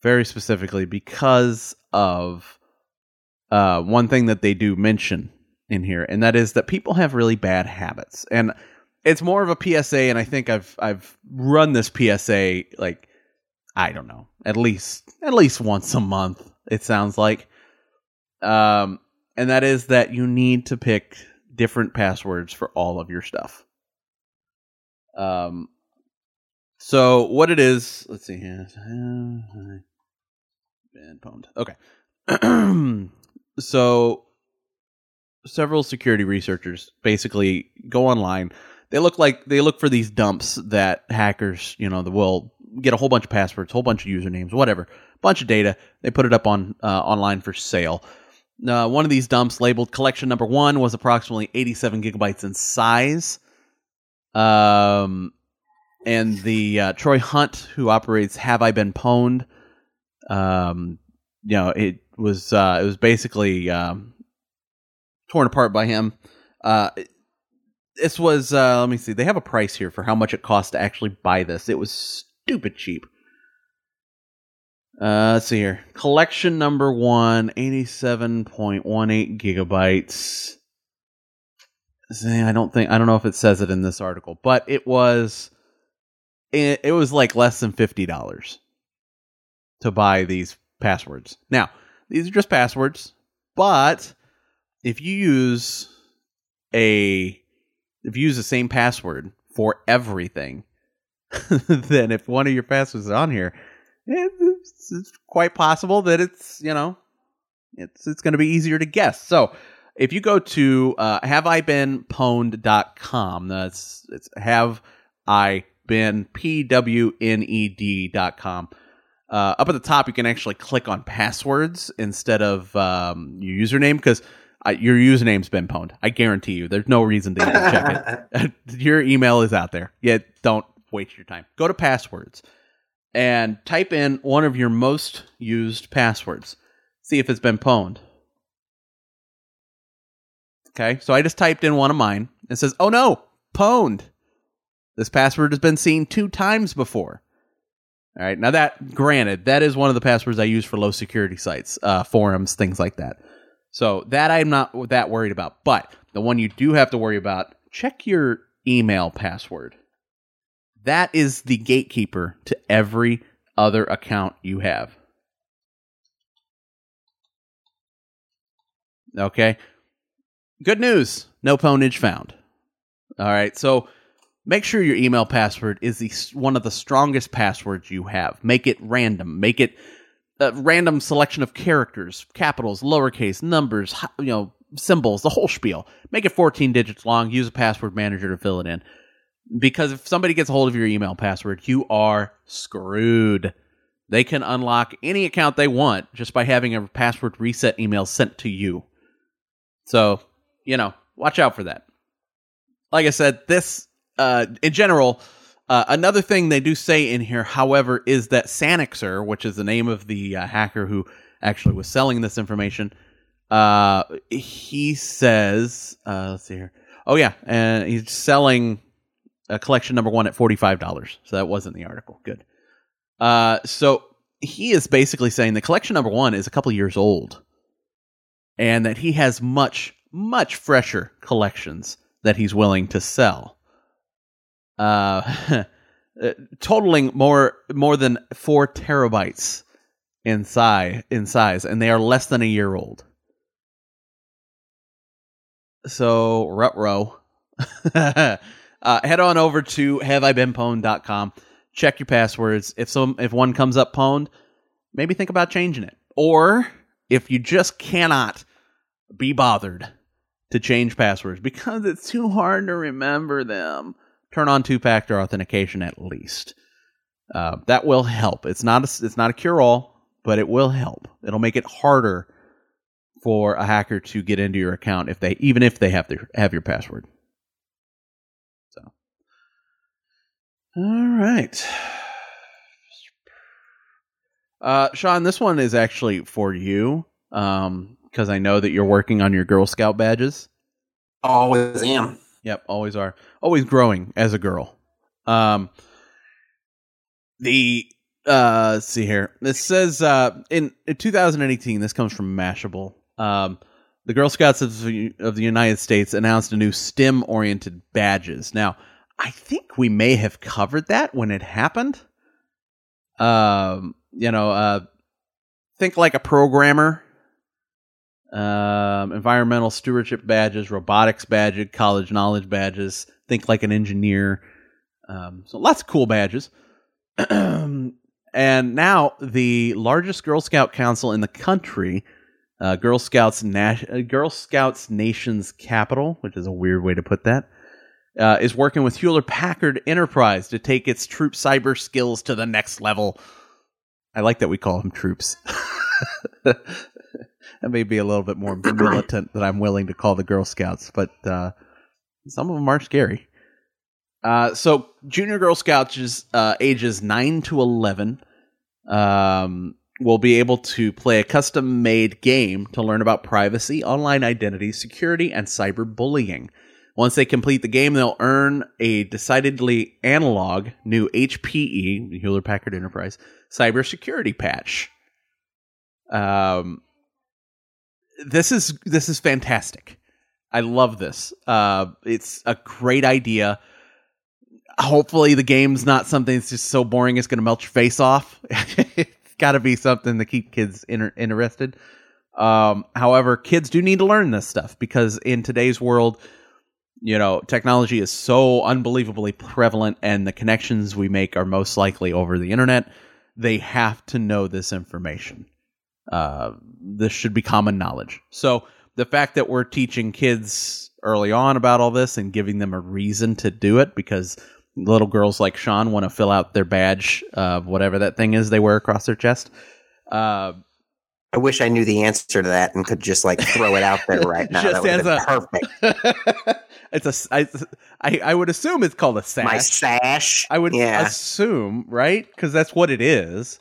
very specifically because of uh, one thing that they do mention in here, and that is that people have really bad habits, and it's more of a PSA. And I think I've I've run this PSA like I don't know at least at least once a month. It sounds like, um, and that is that you need to pick different passwords for all of your stuff. Um, so what it is, let's see here. Been pwned. Okay. so several security researchers basically go online. They look like they look for these dumps that hackers, you know, the will get a whole bunch of passwords, whole bunch of usernames, whatever, bunch of data. They put it up on uh, online for sale. Uh, one of these dumps, labeled collection number one, was approximately 87 gigabytes in size. Um, and the uh, Troy Hunt, who operates Have I Been Pwned, um, you know, it was uh, it was basically um, torn apart by him. Uh, this was uh, let me see. They have a price here for how much it cost to actually buy this. It was stupid cheap. Uh, let's see here. Collection number one, 87.18 gigabytes. I don't think I don't know if it says it in this article, but it was it, it was like less than fifty dollars to buy these passwords. Now, these are just passwords, but if you use a if you use the same password for everything, then if one of your passwords is on here, it's, it's quite possible that it's you know it's it's going to be easier to guess. So if you go to uh, have I been pwned.com, that's it's have I been p w n e d dot com. Uh, up at the top, you can actually click on passwords instead of um, your username because uh, your username's been pwned. I guarantee you. There's no reason to even check it. your email is out there. Yet don't waste your time. Go to passwords and type in one of your most used passwords. See if it's been pwned. Okay, so I just typed in one of mine. It says, "Oh no, pwned." This password has been seen two times before. All right, now that granted, that is one of the passwords I use for low security sites, uh, forums, things like that. So that I'm not that worried about. But the one you do have to worry about, check your email password. That is the gatekeeper to every other account you have. Okay. Good news. No pwnage found. All right. So make sure your email password is the, one of the strongest passwords you have. Make it random. Make it a random selection of characters, capitals, lowercase, numbers, you know, symbols, the whole spiel. Make it 14 digits long. Use a password manager to fill it in. Because if somebody gets a hold of your email password, you are screwed. They can unlock any account they want just by having a password reset email sent to you. So, you know, watch out for that. Like I said, this, uh, in general, uh, another thing they do say in here, however, is that Sanixer, which is the name of the uh, hacker who actually was selling this information, uh, he says, uh, let's see here. Oh yeah, and he's selling a collection number one at forty five dollars. So that wasn't the article. Good. Uh, so he is basically saying the collection number one is a couple years old, and that he has much much fresher collections that he's willing to sell. Uh, totaling more more than four terabytes in size in size, and they are less than a year old. So, Rutro, uh, head on over to haveibeenpwned.com. Check your passwords. If some if one comes up pwned, maybe think about changing it. Or if you just cannot be bothered to change passwords because it's too hard to remember them, turn on two-factor authentication at least. Uh, that will help. It's not a, it's not a cure-all, but it will help. It'll make it harder for a hacker to get into your account if they even if they have to have your password. So, all right, uh, Sean, this one is actually for you um, because I know that you're working on your Girl Scout badges. Always am. Yep, always are. Always growing as a girl. Um, the uh, let's see here. This says uh, in, in 2018. This comes from Mashable. Um, the Girl Scouts of of the United States announced a new STEM oriented badges. Now, I think we may have covered that when it happened. Um, you know, uh, think like a programmer, um, environmental stewardship badges, robotics badges, college knowledge badges. Think like an engineer. Um, so lots of cool badges. and now the largest Girl Scout council in the country uh, Girl Scouts Na- uh, Girl Scouts Nation's capital, which is a weird way to put that, uh, is working with Hewlett Packard Enterprise to take its troop cyber skills to the next level. I like that we call them troops. that may be a little bit more militant than I'm willing to call the Girl Scouts, but uh, some of them are scary. Uh, so, junior Girl Scouts is uh, ages 9 to 11. Um, will be able to play a custom made game to learn about privacy, online identity, security, and cyberbullying. Once they complete the game, they'll earn a decidedly analog new HPE, Hewlett Packard Enterprise, cybersecurity patch. Um, this is this is fantastic. I love this. Uh, it's a great idea. Hopefully, the game's not something that's just so boring it's going to melt your face off. It's got to be something to keep kids inter- interested. Um, however, kids do need to learn this stuff because in today's world, you know, technology is so unbelievably prevalent, and the connections we make are most likely over the internet. They have to know this information. Uh, this should be common knowledge. So the fact that we're teaching kids early on about all this and giving them a reason to do it because little girls like Sean want to fill out their badge of whatever that thing is they wear across their chest. Uh, I wish I knew the answer to that and could just like throw it out there right now. Just that would have been perfect. it's a I, I I would assume it's called a sash. My sash. I would Yeah. assume, right? Because that's what it is.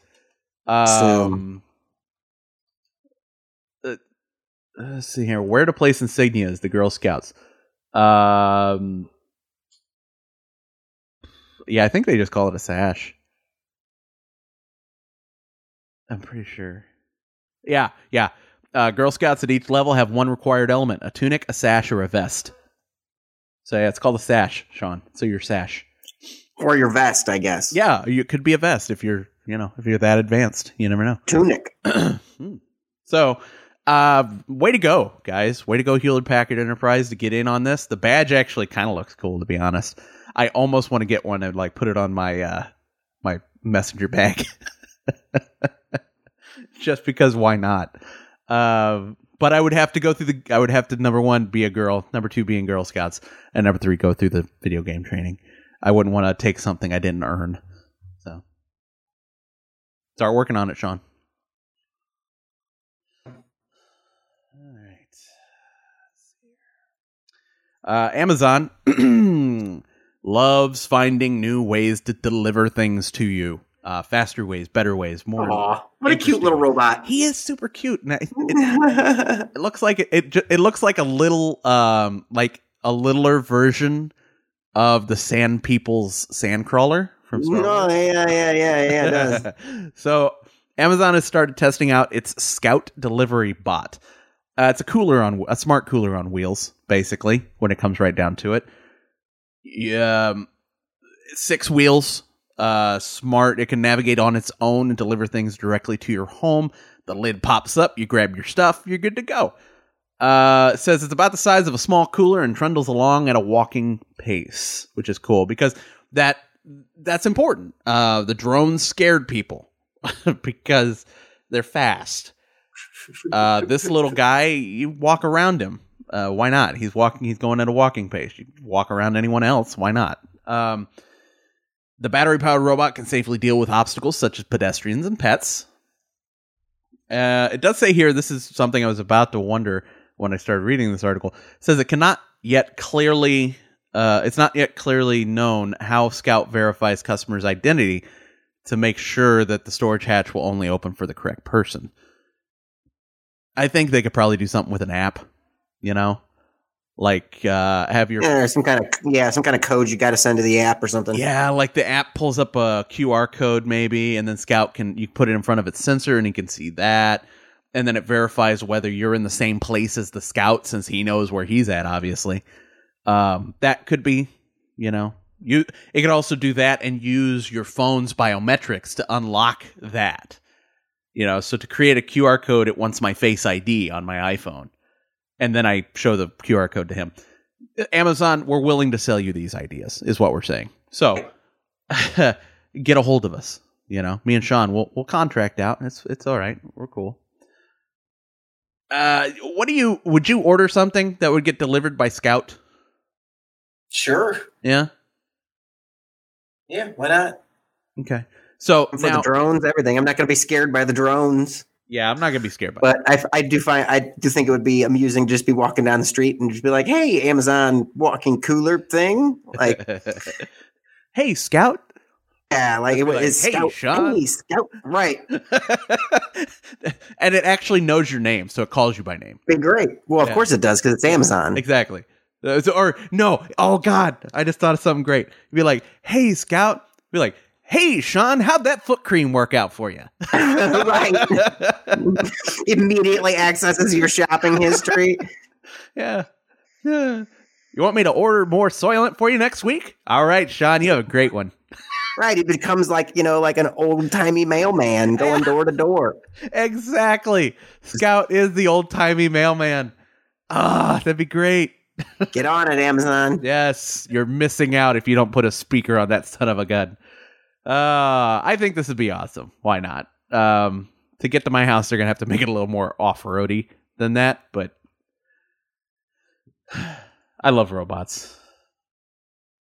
Um, uh, let's see here. Where to place insignias? The Girl Scouts. Um, yeah, I think they just call it a sash. I'm pretty sure. Yeah, yeah. Uh, Girl Scouts at each level have one required element: a tunic, a sash, or a vest. So yeah, it's called a sash, Sean. So your sash. or your vest, I guess. Yeah, you could be a vest if you're, you know, if you're that advanced. You never know. Tunic. So, uh, way to go, guys! Way to go, Hewlett Packard Enterprise, to get in on this. The badge actually kind of looks cool, to be honest. I almost want to get one and like put it on my uh my messenger bag, just because why not? Um, but I would have to go through the. I would have to number one be a girl, number two be in Girl Scouts, and number three go through the video game training. I wouldn't want to take something I didn't earn. So start working on it, Sean. All right. Uh, Amazon loves finding new ways to deliver things to you. Uh, faster ways, better ways, more. Aw, what a cute little robot. He is super cute. and I- It, it looks like it. It, it looks like a little, um, like a littler version of the Sand People's Sandcrawler from Star no, Wars. yeah, yeah, yeah, yeah. It does. so Amazon has started testing out its Scout delivery bot. Uh, it's a cooler on a smart cooler on wheels, basically. When it comes right down to it, yeah, um, six wheels, uh, smart. It can navigate on its own and deliver things directly to your home. The lid pops up, you grab your stuff, you're good to go. Uh, it says it's about the size of a small cooler and trundles along at a walking pace, which is cool because that that's important. Uh, the drones scared people because they're fast. Uh, this little guy, you walk around him. Uh, why not? He's walking. He's going at a walking pace. You walk around anyone else. Why not? Um, the battery powered robot can safely deal with obstacles such as pedestrians and pets. Uh, it does say here, this is something I was about to wonder when I started reading this article. It says it cannot yet clearly, uh, it's not yet clearly known how Scout verifies customers' identity to make sure that the storage hatch will only open for the correct person. I think they could probably do something with an app, you know, like uh, have your Yeah, some kind of yeah, some kind of code you got to send to the app or something. yeah, like the app pulls up a QR code maybe, and then Scout can you put it in front of its sensor and he can see that, and then it verifies whether you're in the same place as the Scout since he knows where he's at. Obviously, um, that could be, you know, you. It could also do that and use your phone's biometrics to unlock that. You know, so to create a QR code, it wants my Face ID on my iPhone, and then I show the QR code to him. Amazon, we're willing to sell you these ideas, is what we're saying. So get a hold of us. You know, me and Sean, we'll we'll contract out. It's it's all right. We're cool. Uh, what do you would you order something that would get delivered by Scout? Sure. Yeah. Yeah, why not? Okay. So For now, the drones, everything. I'm not going to be scared by the drones, yeah, I'm not gonna be scared by. but I, I do find I do think it would be amusing just be walking down the street and just be like, "Hey, Amazon walking cooler thing." Like, hey, Scout. yeah, like it Be like, was "Hey, scout, Sean." hey, scout, right? and it actually knows your name, so it calls you by name. Be great. Well, of Yeah. course it does because it's Amazon. Exactly. So- or no, oh God, I just thought of something great. You'd be like, "Hey, Scout." Be like, "Hey, Sean, how'd that foot cream work out for you?" right. Immediately accesses your shopping history. yeah. Yeah. You want me to order more Soylent for you next week? All right, Sean, you have a great one. Right. He becomes like, you know, like an old timey mailman going door to door. Exactly. Scout is the old timey mailman. Ah, that'd be great. Get on it, Amazon. Yes, you're missing out if you don't put a speaker on that son of a gun. Uh, I think this would be awesome. Why not? Um, to get to my house, they're gonna have to make it a little more off-roady than that, but I love robots.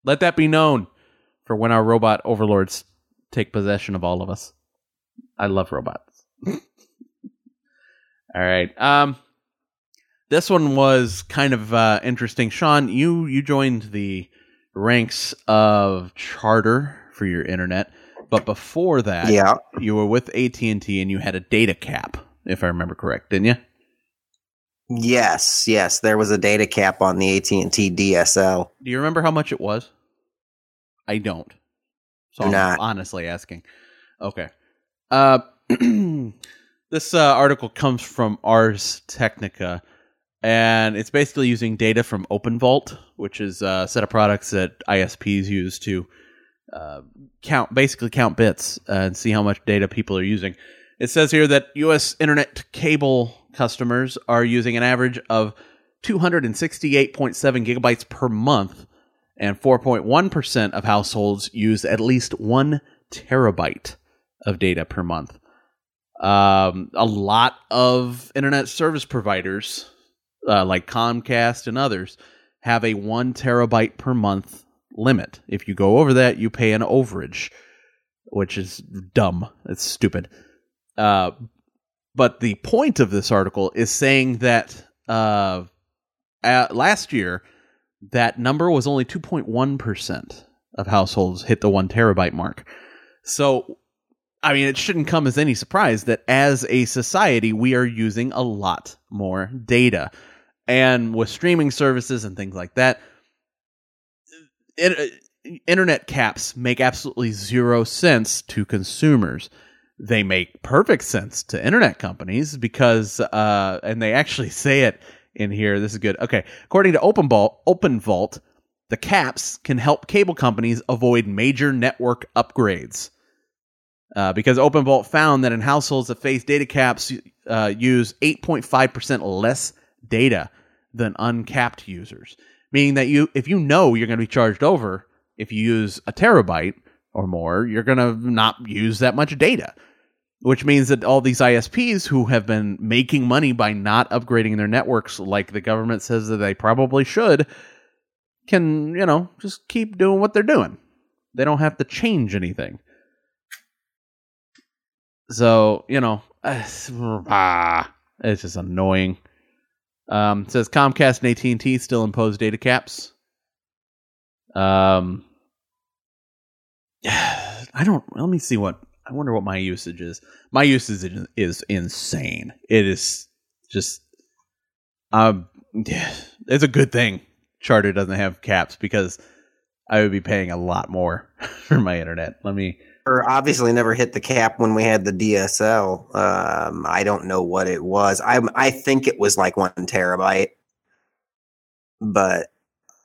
Let that be known for when our robot overlords take possession of all of us. I love robots. all right. Um, this one was kind of uh, interesting. Sean, you you joined the ranks of Charter for your internet, but before that, Yeah. you were with AT and T, and you had a data cap, if I remember correct, didn't you? Yes, yes. There was a data cap on the AT&T DSL. Do you remember how much it was? I don't. So Do I'm not. honestly asking. Okay. Uh, this uh, article comes from Ars Technica, and it's basically using data from OpenVault, which is a set of products that ISPs use to uh, count, basically count bits uh, and see how much data people are using. It says here that U.S. internet cable customers are using an average of 268.7 gigabytes per month, and 4.1% of households use at least one terabyte of data per month. Um, a lot of internet service providers, uh, like Comcast and others, have a one terabyte per month limit. If you go over that, you pay an overage, which is dumb. It's stupid. Uh, but the point of this article is saying that uh, last year, that number was only 2.1% of households hit the one terabyte mark. So, I mean, it shouldn't come as any surprise that as a society, we are using a lot more data. And with streaming services and things like that, it, uh, internet caps make absolutely zero sense to consumers. They make perfect sense to internet companies because, uh, and they actually say it in here. This is good. Okay, according to OpenVault, OpenVault, the caps can help cable companies avoid major network upgrades. Uh, because OpenVault found that in households that face data caps uh, use 8.5% less data than uncapped users. Meaning that you, if you know you're going to be charged over, if you use a terabyte or more, you're going to not use that much data. Which means that all these ISPs who have been making money by not upgrading their networks like the government says that they probably should can, you know, just keep doing what they're doing. They don't have to change anything. So, you know, ah, it's just annoying. Um, says Comcast and AT&T still impose data caps. Um, I don't. Let me see what. I wonder what my usage is. My usage is, is insane. It is just. Um, yeah, it's a good thing Charter doesn't have caps because I would be paying a lot more for my internet. Let me. Or obviously never hit the cap when we had the DSL. Um, I don't know what it was. I I think it was like one terabyte, but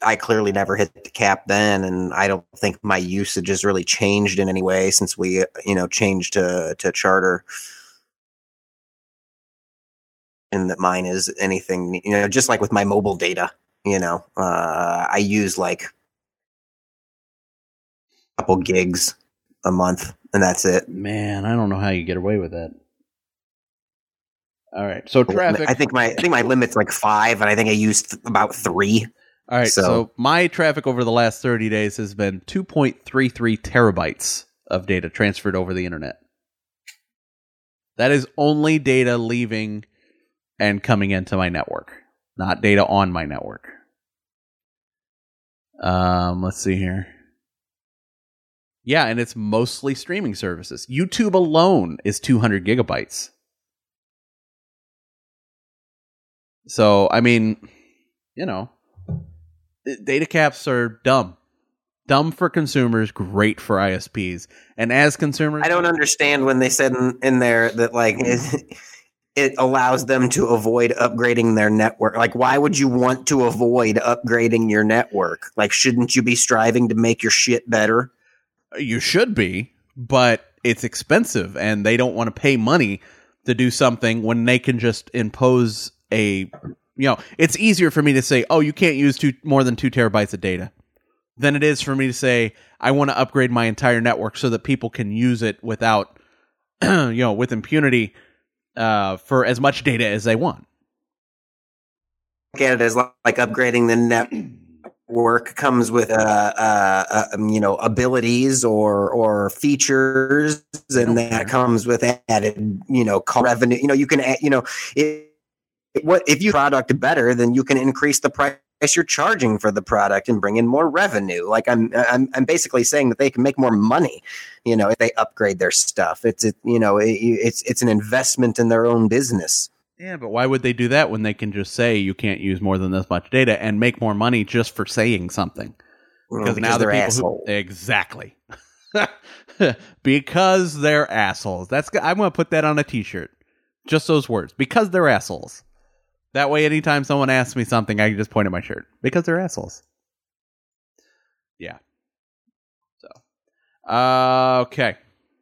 I clearly never hit the cap then, and I don't think my usage has really changed in any way since we you know changed to to charter. And that mine is anything you know, just like with my mobile data. You know, uh, I use like a couple gigs a month, and that's it. Man, I don't know how you get away with that. All right, so traffic. I think my I think my limit's like five, and I think I used about three. All right, so, so- my traffic over the last 30 days has been 2.33 terabytes of data transferred over the internet. That is only data leaving and coming into my network, not data on my network. Um, let's see here. Yeah, and it's mostly streaming services. YouTube alone is 200 gigabytes. So, I mean, you know, data caps are dumb. Dumb for consumers, great for ISPs. And as consumers, I don't understand when they said in, in there that like it, it allows them to avoid upgrading their network. Like, why would you want to avoid upgrading your network? Like, shouldn't you be striving to make your shit better? You should be, but it's expensive and they don't want to pay money to do something when they can just impose a you know, it's easier for me to say, "Oh, you can't use two more than 2 terabytes of data." Than it is for me to say, "I want to upgrade my entire network so that people can use it without you know, with impunity uh, for as much data as they want." It as like, upgrading the network comes with uh, uh, uh um, you know abilities or or features, and that comes with added you know revenue. You know, you can add, you know it, what if you product better, then you can increase the price you're charging for the product and bring in more revenue. Like I'm, I'm, I'm basically saying that they can make more money, you know, if they upgrade their stuff. It's, it, you know, it, it's, it's an investment in their own business. Yeah, but why would they do that when they can just say you can't use more than this much data and make more money just for saying something? Well, Because now they're people assholes. who exactly because they're assholes. That's I'm going to put that on a T-shirt. Just those words. Because they're assholes. That way, anytime someone asks me something, I can just point at my shirt because they're assholes. Yeah. So, uh, okay,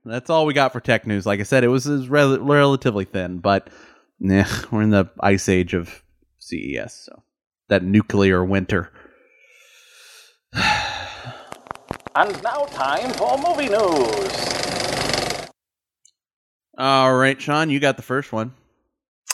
that's all we got for tech news. Like I said, it was, it was rel- relatively thin, but nah, we're in the ice age of CES, so that nuclear winter. And now time for movie news. All right, Sean, you got the first one.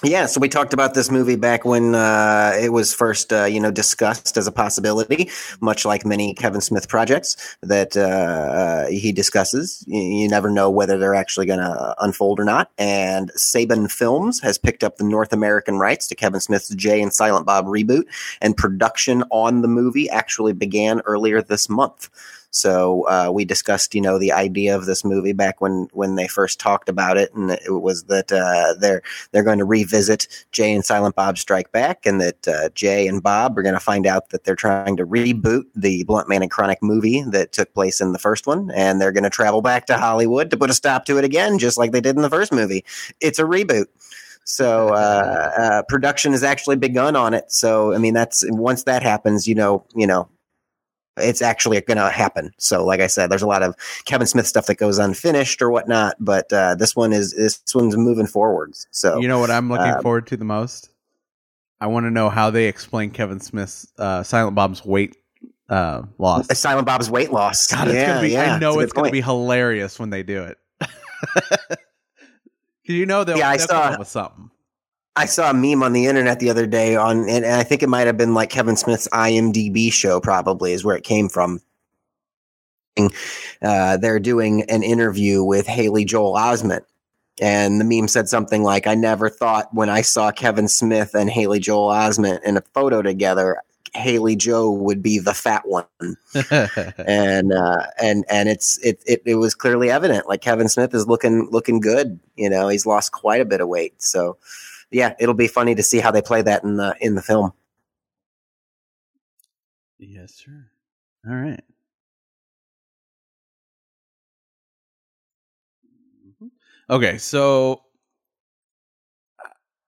Yeah, so we talked about this movie back when uh, it was first, uh, you know, discussed as a possibility, much like many Kevin Smith projects that uh, he discusses. You, you, never know whether they're actually going to unfold or not. And Saban Films has picked up the North American rights to Kevin Smith's Jay and Silent Bob reboot, and production on the movie actually began earlier this month. So uh, we discussed, you know, the idea of this movie back when when they first talked about it, and it was that uh, they're they're going to revisit Jay and Silent Bob Strike Back, and that uh, Jay and Bob are going to find out that they're trying to reboot the Blunt Man and Chronic movie that took place in the first one, and they're going to travel back to Hollywood to put a stop to it again, just like they did in the first movie. It's a reboot. So uh, uh, production has actually begun on it. So I mean, that's once that happens, you know, you know, it's actually going to happen. So, like I said, there's a lot of Kevin Smith stuff that goes unfinished or whatnot, but uh, this one is this one's moving forwards. So, you know what I'm looking um, forward to the most? I want to know how they explain Kevin Smith's uh, Silent Bob's weight uh, loss. Silent Bob's weight loss. God, it's yeah, gonna be, yeah, I know it's, it's going to be hilarious when they do it. you know they'll, yeah, I saw, with something. I saw a meme on the internet the other day on, and, I think it might have been like Kevin Smith's IMDb show, probably is where it came from. Uh, they're doing an interview with Haley Joel Osment. And the meme said something like, I never thought when I saw Kevin Smith and Haley Joel Osment in a photo together, Haley Joe would be the fat one. and uh, and and it's it, it it was clearly evident. Like Kevin Smith is looking looking good. You know, he's lost quite a bit of weight. So yeah, it'll be funny to see how they play that in the in the film. Yes, sir. All right. Mm-hmm. Okay, so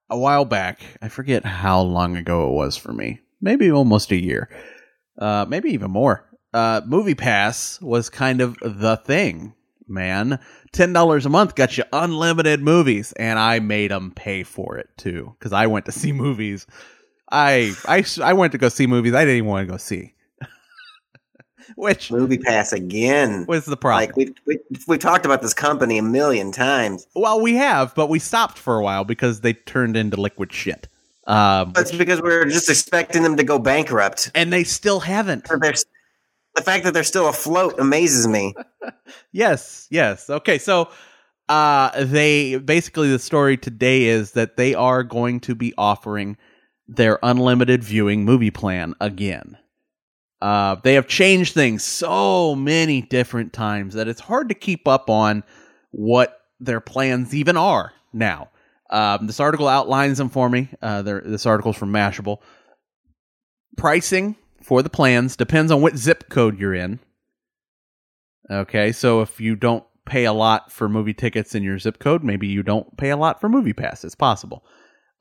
a while back, I forget how long ago it was for me. Maybe almost a year. Uh, maybe even more. Uh, Movie Pass was kind of the thing, man. $10 a month got you unlimited movies and I made them pay for it too cuz I went to see movies. I I I went to go see movies I didn't even want to go see. Which movie pass again? What's the problem? Like we we we talked about this company a million times. Well, we have, but we stopped for a while because they turned into liquid shit. Um, That's because we are just expecting them to go bankrupt, and they still haven't. They're the fact that they're still afloat amazes me. yes, yes. Okay, so uh they basically the story today is that they are going to be offering their unlimited viewing movie plan again. Uh they have changed things so many different times that it's hard to keep up on what their plans even are now. Um, this article outlines them for me. Uh, this article is from Mashable. Pricing for the plans depends on what zip code you're in. Okay, so if you don't pay a lot for movie tickets in your zip code, maybe you don't pay a lot for Movie Pass. It's possible.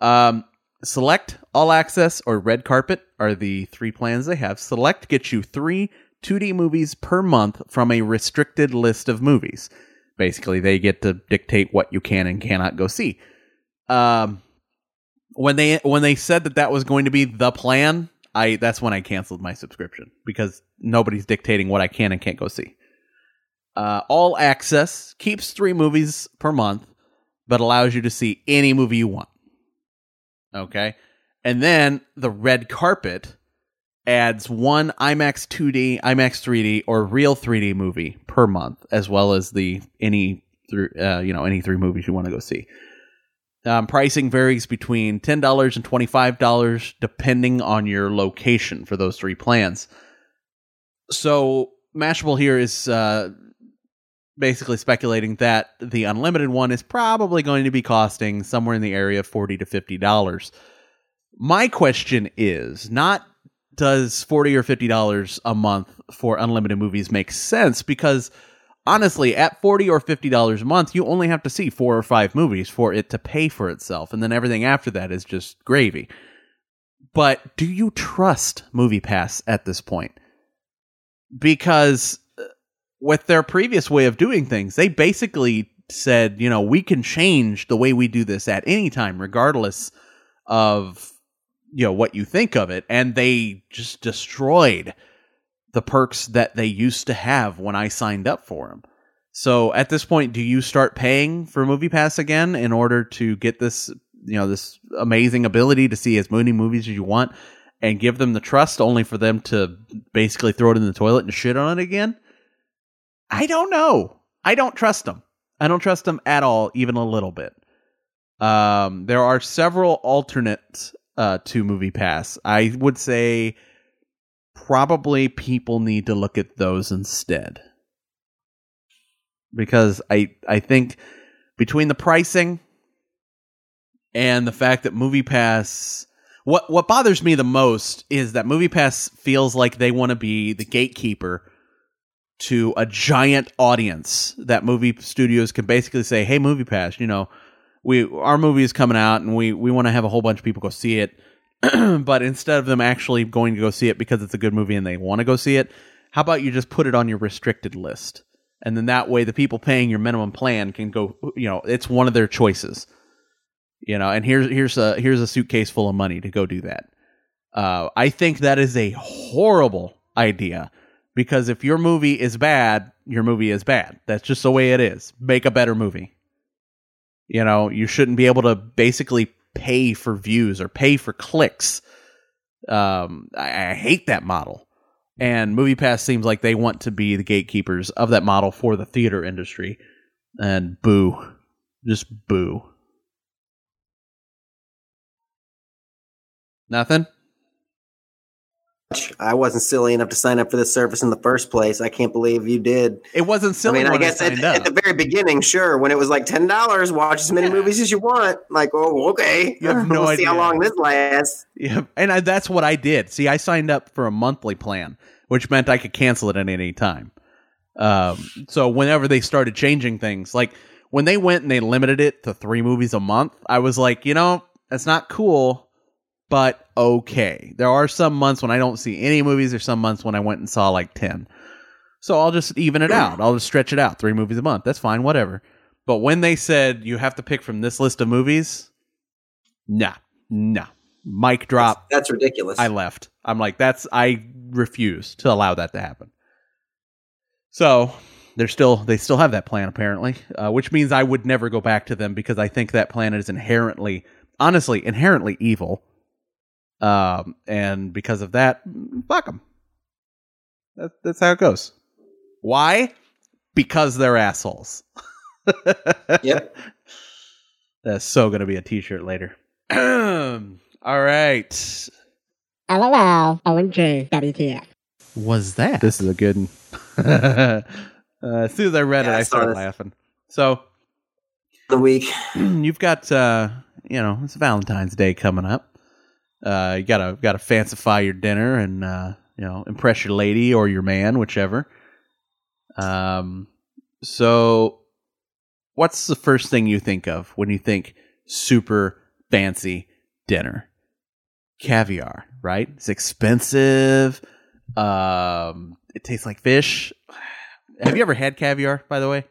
Um, Select, All Access, or Red Carpet are the three plans they have. Select gets you three 2D movies per month from a restricted list of movies. Basically, they get to dictate what you can and cannot go see. Um, when they when they said that that was going to be the plan, I that's when I canceled my subscription because nobody's dictating what I can and can't go see. Uh, all access keeps three movies per month, but allows you to see any movie you want. Okay, and then the red carpet adds one IMAX 2D, IMAX 3D, or real 3D movie per month, as well as the any through you know any three movies you want to go see. Um, pricing varies between $10 and $25 depending on your location for those three plans. So, Mashable here is uh, basically speculating that the unlimited one is probably going to be costing somewhere in the area of 40 to $50. My question is not does 40 or $50 a month for unlimited movies make sense because honestly, at forty or fifty dollars a month, you only have to see four or five movies for it to pay for itself, and then everything after that is just gravy. But do you trust MoviePass at this point? Because uh, with their previous way of doing things, they basically said, you know, we can change the way we do this at any time, regardless of you know what you think of it, and they just destroyed the perks that they used to have when I signed up for them. So at this point, do you start paying for Movie Pass again in order to get this you know this amazing ability to see as many movies as you want and give them the trust only for them to basically throw it in the toilet and shit on it again? I don't know. I don't trust them i don't trust them at all even a little bit. Um there are several alternates uh to movie pass. I would say probably people need to look at those instead. Because i i think between the pricing and the fact that movie pass what what bothers me the most is that movie pass feels like they want to be the gatekeeper to a giant audience that movie studios can basically say hey movie pass you know we our movie is coming out and we we want to have a whole bunch of people go see it but instead of them actually going to go see it because it's a good movie and they want to go see it how about you just put it on your restricted list? And then that way the people paying your minimum plan can go you know it's one of their choices. You know and here's here's a here's a suitcase full of money to go do that. Uh, i think that is a horrible idea because if your movie is bad your movie is bad. That's just the way it is. Make a better movie. You know you shouldn't be able to basically pay for views or pay for clicks um, I, I hate that model and MoviePass seems like they want to be the gatekeepers of that model for the theater industry. And boo, just boo. Nothing. I wasn't silly enough to sign up for this service in the first place. I can't believe you did. It wasn't silly. I mean, I guess at, at the very beginning, sure, when it was like ten dollars, watch as many Yeah. movies as you want. Like, oh, okay, You have no we'll see how long this lasts. Yeah, and I, that's what I did. See, I signed up for a monthly plan, which meant I could cancel it at any time. Um, so whenever they started changing things, like when they went and they limited it to three movies a month, I was like, you know, that's not cool, but okay. There are some months when I don't see any movies. There's some months when I went and saw like ten. So I'll just even it out. I'll just stretch it out. Three movies a month. That's fine. Whatever. But when they said you have to pick from this list of movies, nah, nah. Mic drop. That's ridiculous. I left. I'm like, that's I refuse to allow that to happen. So they're still they still have that plan apparently, uh, which means I would never go back to them because I think that plan is inherently, honestly, inherently evil. Um, and because of that, mm, fuck them. That, that's how it goes. Why? Because they're assholes. Yep. That's so gonna be a T-shirt later. All right. LOL, OMG, WTF. was that? This is a good one. uh, as soon as I read Yeah, it, I I started laughing. So the week. you've got, uh, you know, it's Valentine's Day coming up. Uh, you gotta gotta fancify your dinner and uh, you know impress your lady or your man, whichever. Um, so what's the first thing you think of when you think super fancy dinner? Caviar, right? It's expensive. Um, it tastes like fish. Have you ever had caviar, by the way?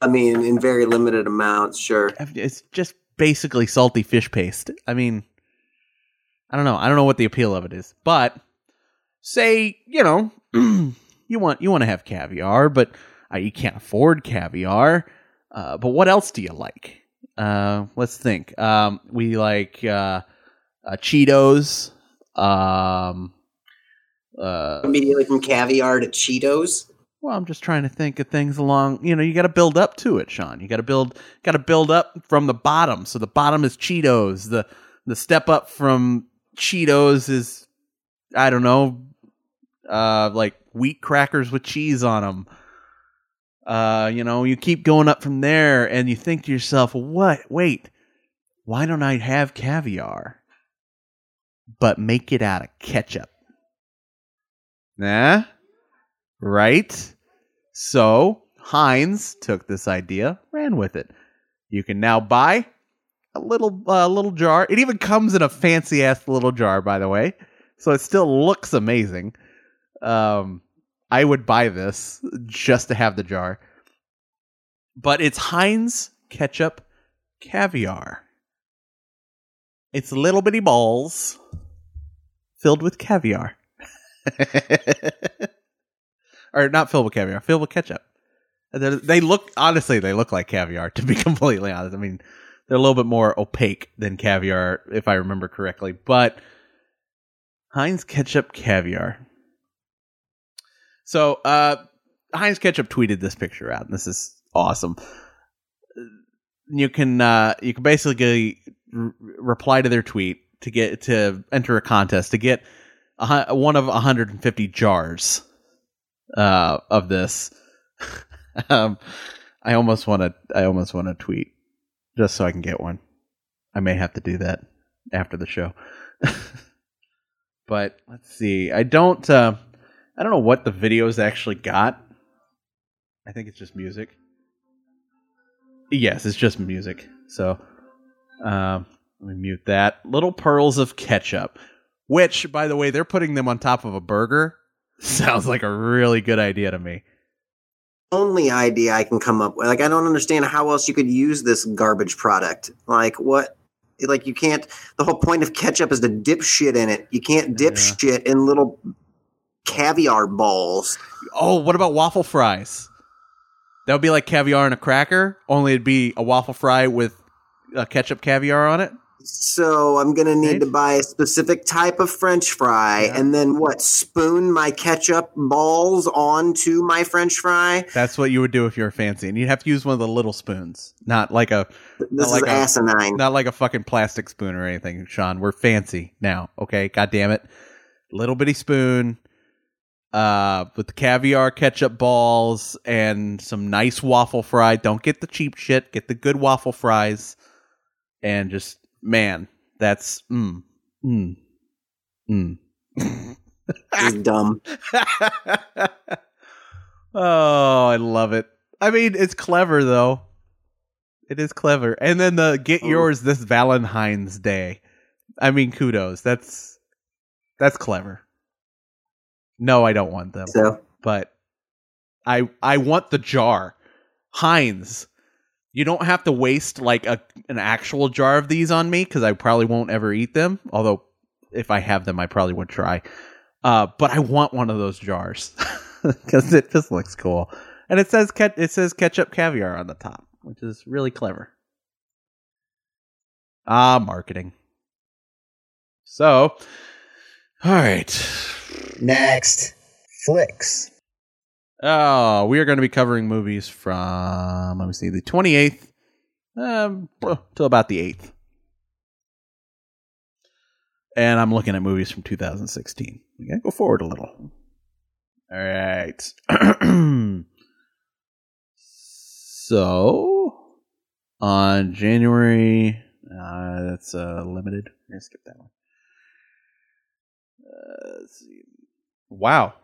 I mean, in very limited amounts, sure. It's just basically salty fish paste. I mean, I don't know. I don't know what the appeal of it is, but say you know you want you want to have caviar, but uh, you can't afford caviar. Uh, but what else do you like? Uh, let's think. Um, we like uh, uh, Cheetos. Um, uh, Immediately from caviar to Cheetos. well, I'm just trying to think of things along. You know, you got to build up to it, Sean. You got to build, got to build up from the bottom. So the bottom is Cheetos. The the step up from Cheetos is, I don't know, uh, like wheat crackers with cheese on them. Uh, you know, you keep going up from there, and you think to yourself, "What? Wait, why don't I have caviar, but make it out of ketchup?" Nah, right? So Heinz took this idea, ran with it. You can now buy a little uh, little jar. It even comes in a fancy ass little jar, by the way. So it still looks amazing. Um, I would buy this just to have the jar. But it's Heinz ketchup caviar. It's little bitty balls filled with caviar. or not filled with caviar, filled with ketchup. They look honestly, they look like caviar. To be completely honest, I mean, they're a little bit more opaque than caviar, if I remember correctly. But Heinz ketchup caviar. So, uh, Heinz ketchup tweeted this picture out, and this is awesome. You can uh, you can basically r- reply to their tweet to get to enter a contest to get a, one of 150 jars uh, of this. um, I almost want to I almost want to tweet just so I can get one. I may have to do that after the show. but let's see. I don't uh, I don't know what the videos actually got. I think it's just music. Yes, it's just music. So um, let me mute that. Little pearls of ketchup, which, by the way, they're putting them on top of a burger. Sounds like a really good idea to me. Only idea I can come up with. Like, I don't understand how else you could use this garbage product. Like, what? Like, you can't. The whole point of ketchup is to dip shit in it. You can't dip Yeah. shit in little caviar balls. Oh, what about waffle fries? That would be like caviar and a cracker, only it'd be a waffle fry with uh, ketchup caviar on it. So I'm gonna need Right. to buy a specific type of French fry, Yeah. and then what? Spoon my ketchup balls onto my French fry. That's what you would do if you were fancy, and you'd have to use one of the little spoons, not like a This like is a- asinine. not like a fucking plastic spoon or anything. Sean, we're fancy now, okay? God damn it, little bitty spoon, uh, with the caviar ketchup balls and some nice waffle fry. Don't get the cheap shit. Get the good waffle fries, and just man, that's mm mm mm. Is dumb. oh, I love it. I mean, it's clever though. It is clever. And then the get Oh. yours this Valentine's Day. I mean, kudos. That's that's clever. No, I don't want them, So but I I want the jar. Heinz. You don't have to waste like a an actual jar of these on me because I probably won't ever eat them. Although if I have them, I probably would try. Uh, but I want one of those jars because it just looks cool, and it says ket- it says ketchup caviar on the top, which is really clever. Ah, marketing. So, all right. next, flicks. Oh, we are going to be covering movies from let me see the twenty eighth um till about the eighth, and I'm looking at movies from 2016. We gotta go forward a little. All right. so on January, uh, that's uh, limited. We're gonna skip that one. Uh, let's see. Wow.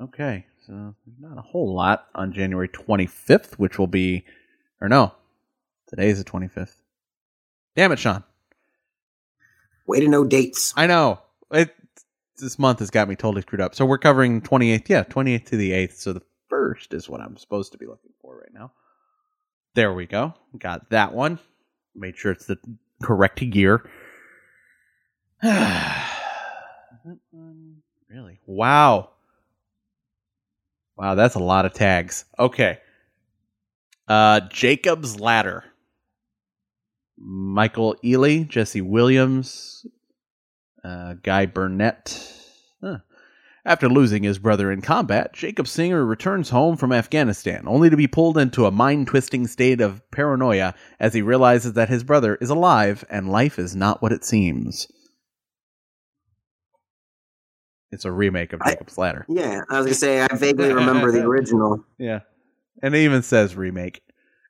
Okay, so there's not a whole lot on January 25th, which will be, or no, today's the 25th. Damn it, Sean. Way to know dates. I know it. This month has got me totally screwed up. So we're covering 28th, yeah, 28th to the 8th. So the first is what I'm supposed to be looking for right now. There we go. Got that one. Made sure it's the correct year. really? Wow. Wow, that's a lot of tags. Okay. Uh Jacob's Ladder. Michael Ealy, Jesse Williams, uh, Guy Burnet. Huh. After losing his brother in combat, Jacob Singer returns home from Afghanistan, only to be pulled into a mind twisting state of paranoia as he realizes that his brother is alive and life is not what it seems. It's a remake of I- Jacob's Ladder. Yeah, I was gonna say I vaguely remember the original. Yeah. And it even says remake.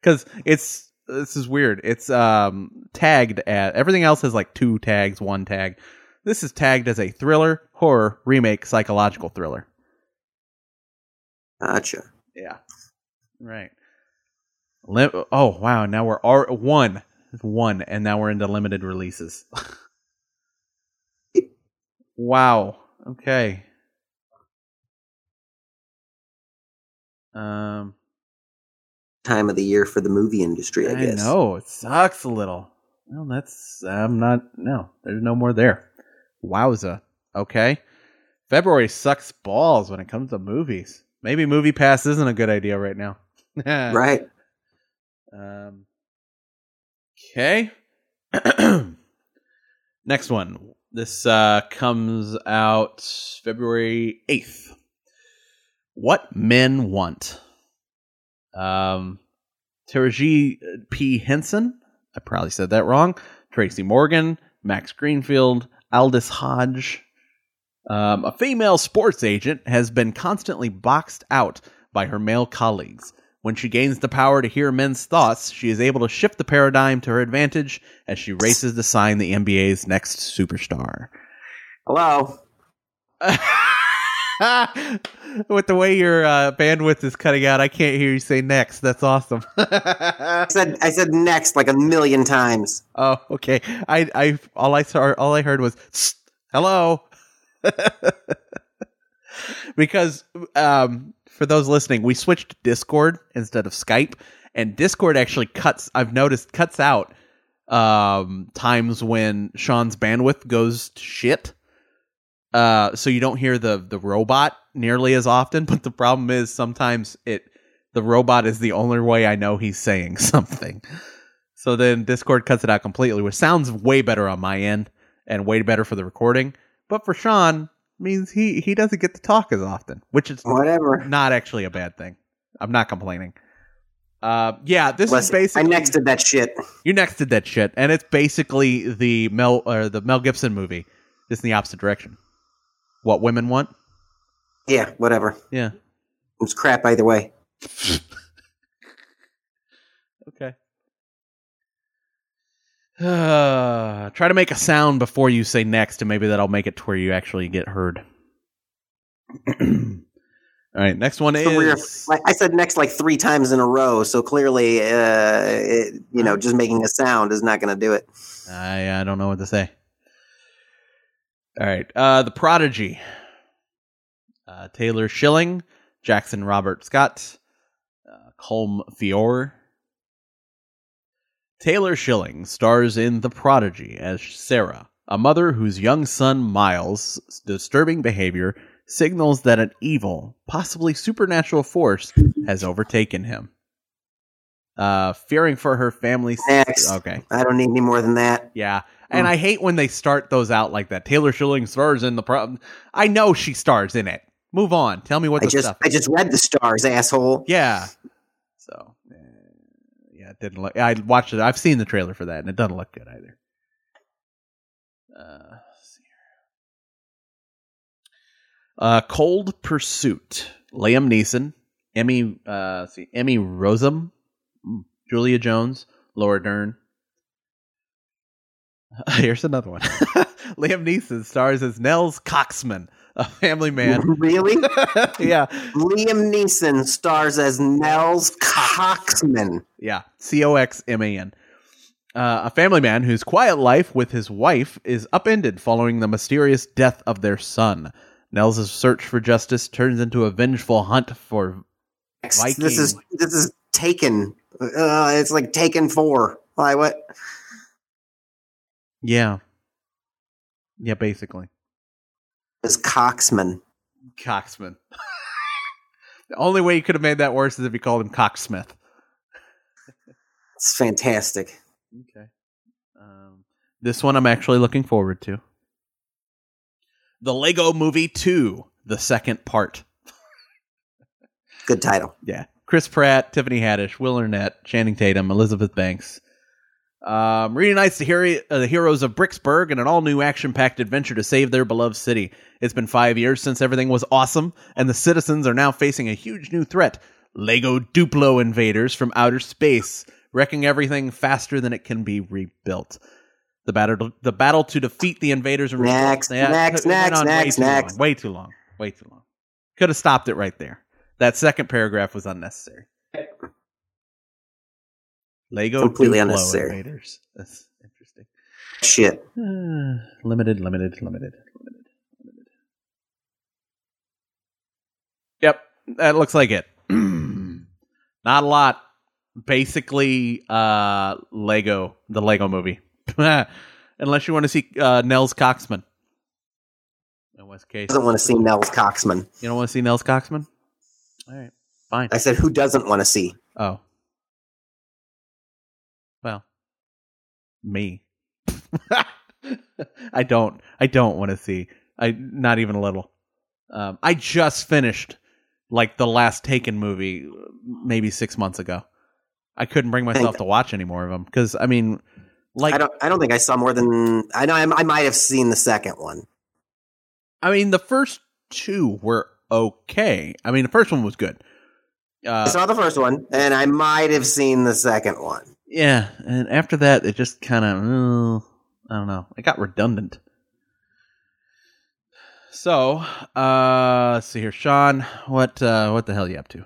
Cuz it's this is weird. It's um tagged at everything else has like two tags, one tag. This is tagged as a thriller, horror, remake, psychological thriller. Gotcha. Yeah. Right. Lim- oh, wow, now we're R one. One and now we're into limited releases. wow. Okay. Um Time of the year for the movie industry, I, I guess. know it sucks a little. Well, that's I'm not. No, there's no more there. Wowza. Okay. February sucks balls when it comes to movies. Maybe Movie Pass isn't a good idea right now. Right. Um. Okay. Next one. This uh, comes out February 8th. What Men Want. Um, Taraji P. Henson. I probably said that wrong. Tracy Morgan. Max Greenfield. Aldis Hodge. Um, a female sports agent has been constantly boxed out by her male colleagues. When she gains the power to hear men's thoughts, she is able to shift the paradigm to her advantage as she races to sign the NBA's next superstar. Hello. With the way your uh, bandwidth is cutting out, I can't hear you say next. That's awesome. I said I said next like a million times. oh, okay. I, I, all I saw, all I heard was hello. because, um, for those listening, we switched to Discord instead of Skype, and Discord actually cuts. I've noticed cuts out um times when Sean's bandwidth goes shit. Uh, so you don't hear the the robot nearly as often. But the problem is sometimes it the robot is the only way I know he's saying something. So then Discord cuts it out completely, which sounds way better on my end and way better for the recording. But for Sean, means he he doesn't get to talk as often, which is Whatever. not actually a bad thing. I'm not complaining. Uh, yeah, this is Listen, I basically nexted that shit. you nexted that shit, and it's basically the Mel or the Mel Gibson movie, just in the opposite direction. What women want? Yeah, whatever. Yeah. It's crap either way. Okay. Uh, try to make a sound before you say next, and maybe that'll make it to where you actually get heard. All right, next one So is like I said next like three times in a row. So clearly, uh, it, you know, just making a sound is not going to do it. I I don't know what to say. All right, uh, the Prodigy, uh, Taylor Schilling, Jackson Robert Scott, uh, Colm Feore. Taylor Schilling stars in The Prodigy as Sarah, a mother whose young son Miles' disturbing behavior signals that an evil, possibly supernatural force has overtaken him. Uh, fearing for her family's Next. okay. I don't need any more than that. Yeah. And I hate when they start those out like that. Taylor Schilling stars in the problem. I know she stars in it. Move on. Tell me what I the just stuff. I just read the stars, asshole. yeah. So, didn't look. I watched it. I've seen the trailer for that, and it doesn't look good either. Uh, see here. Uh, Cold Pursuit. Liam Neeson, Emmy. Uh, see, Emmy Rossum, Mm, Julia Jones, Laura Dern. Here's another one. Liam Neeson stars as Nels Coxman, a family man. Really? yeah, Liam Neeson stars as Nels Coxman. yeah, C O X M A N. Uh, a family man whose quiet life with his wife is upended following the mysterious death of their son. Nels' search for justice turns into a vengeful hunt for. Viking. This is this is Taken. Uh, it's like Taken Four. Why? What? Yeah. Yeah, basically. Is Coxman? Coxman. the only way you could have made that worse is if you called him Cocksmith. It's fantastic. Okay. Um, this one I'm actually looking forward to. The Lego Movie 2, the second part. Good title. Yeah. Chris Pratt, Tiffany Haddish, Will Arnett, Channing Tatum, Elizabeth Banks. Um, reunites the, hero, uh, the heroes of Bricksburg in an all new action packed adventure to save their beloved city. It's been five years since everything was awesome, and the citizens are now facing a huge new threat Lego Duplo invaders from outer space, wrecking everything faster than it can be rebuilt. The battle, the battle to defeat the invaders and rebuild- Next, next, next, way next, too long, next. way too long, way too long. Could have stopped it right there. That second paragraph was unnecessary. Lego Completely unnecessary. invaders. That's interesting. Shit. limited, limited, limited, limited, limited. Yep, that looks like it. Not a lot. Basically, uh, Lego, the Lego movie. Unless you want to see uh, Nels Coxman. In West Case. Doesn't want to see Nels Coxman. You don't want to see Nels Coxman? All right, fine. I said, who doesn't want to see? Oh. Me. I don't. I don't want to see. I not even a little. Um, I just finished like the last Taken movie, maybe six months ago. I couldn't bring myself to watch any more of them because I mean, like I don't. I don't think I saw more than. I know. I, I might have seen the second one. I mean, the first two were okay. I mean, the first one was good. I Uh, saw the first one, and I might have seen the second one. Yeah, and after that, it just kind of, I don't know, it got redundant. So, uh, let's see here, Sean, what, uh, what the hell are you up to?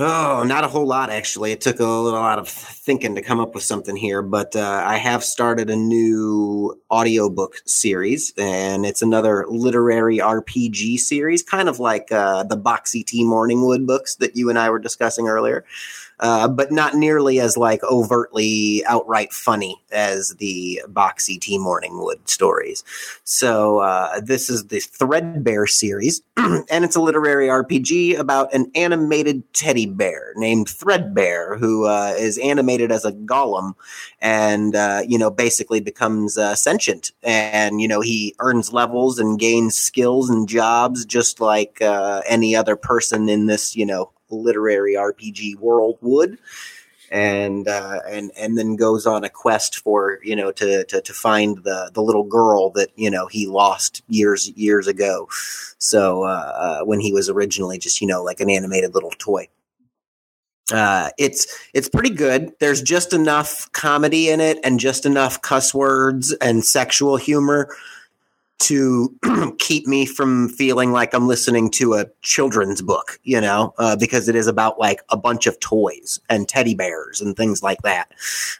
Oh, not a whole lot actually. It took a little lot of thinking to come up with something here, but uh, I have started a new audiobook series, and it's another literary RPG series, kind of like uh, the Boxy T Morningwood books that you and I were discussing earlier, uh, but not nearly as like overtly outright funny as the Boxy T Morningwood stories. So uh, this is the Threadbare series, and it's a literary RPG about an animated teddy bear named Threadbare, who uh, is animated as a golem, and uh, you know basically becomes uh, sentient, and you know he earns levels and gains skills and jobs just like any other person in this you know literary RPG world would and uh, and and then goes on a quest for you know to to to find the the little girl that you know he lost years years ago. So uh, uh, when he was originally just you know like an animated little toy. Uh, it's it's pretty good. There's just enough comedy in it and just enough cuss words and sexual humor to keep me from feeling like I'm listening to a children's book, you know, uh, because it is about like a bunch of toys and teddy bears and things like that.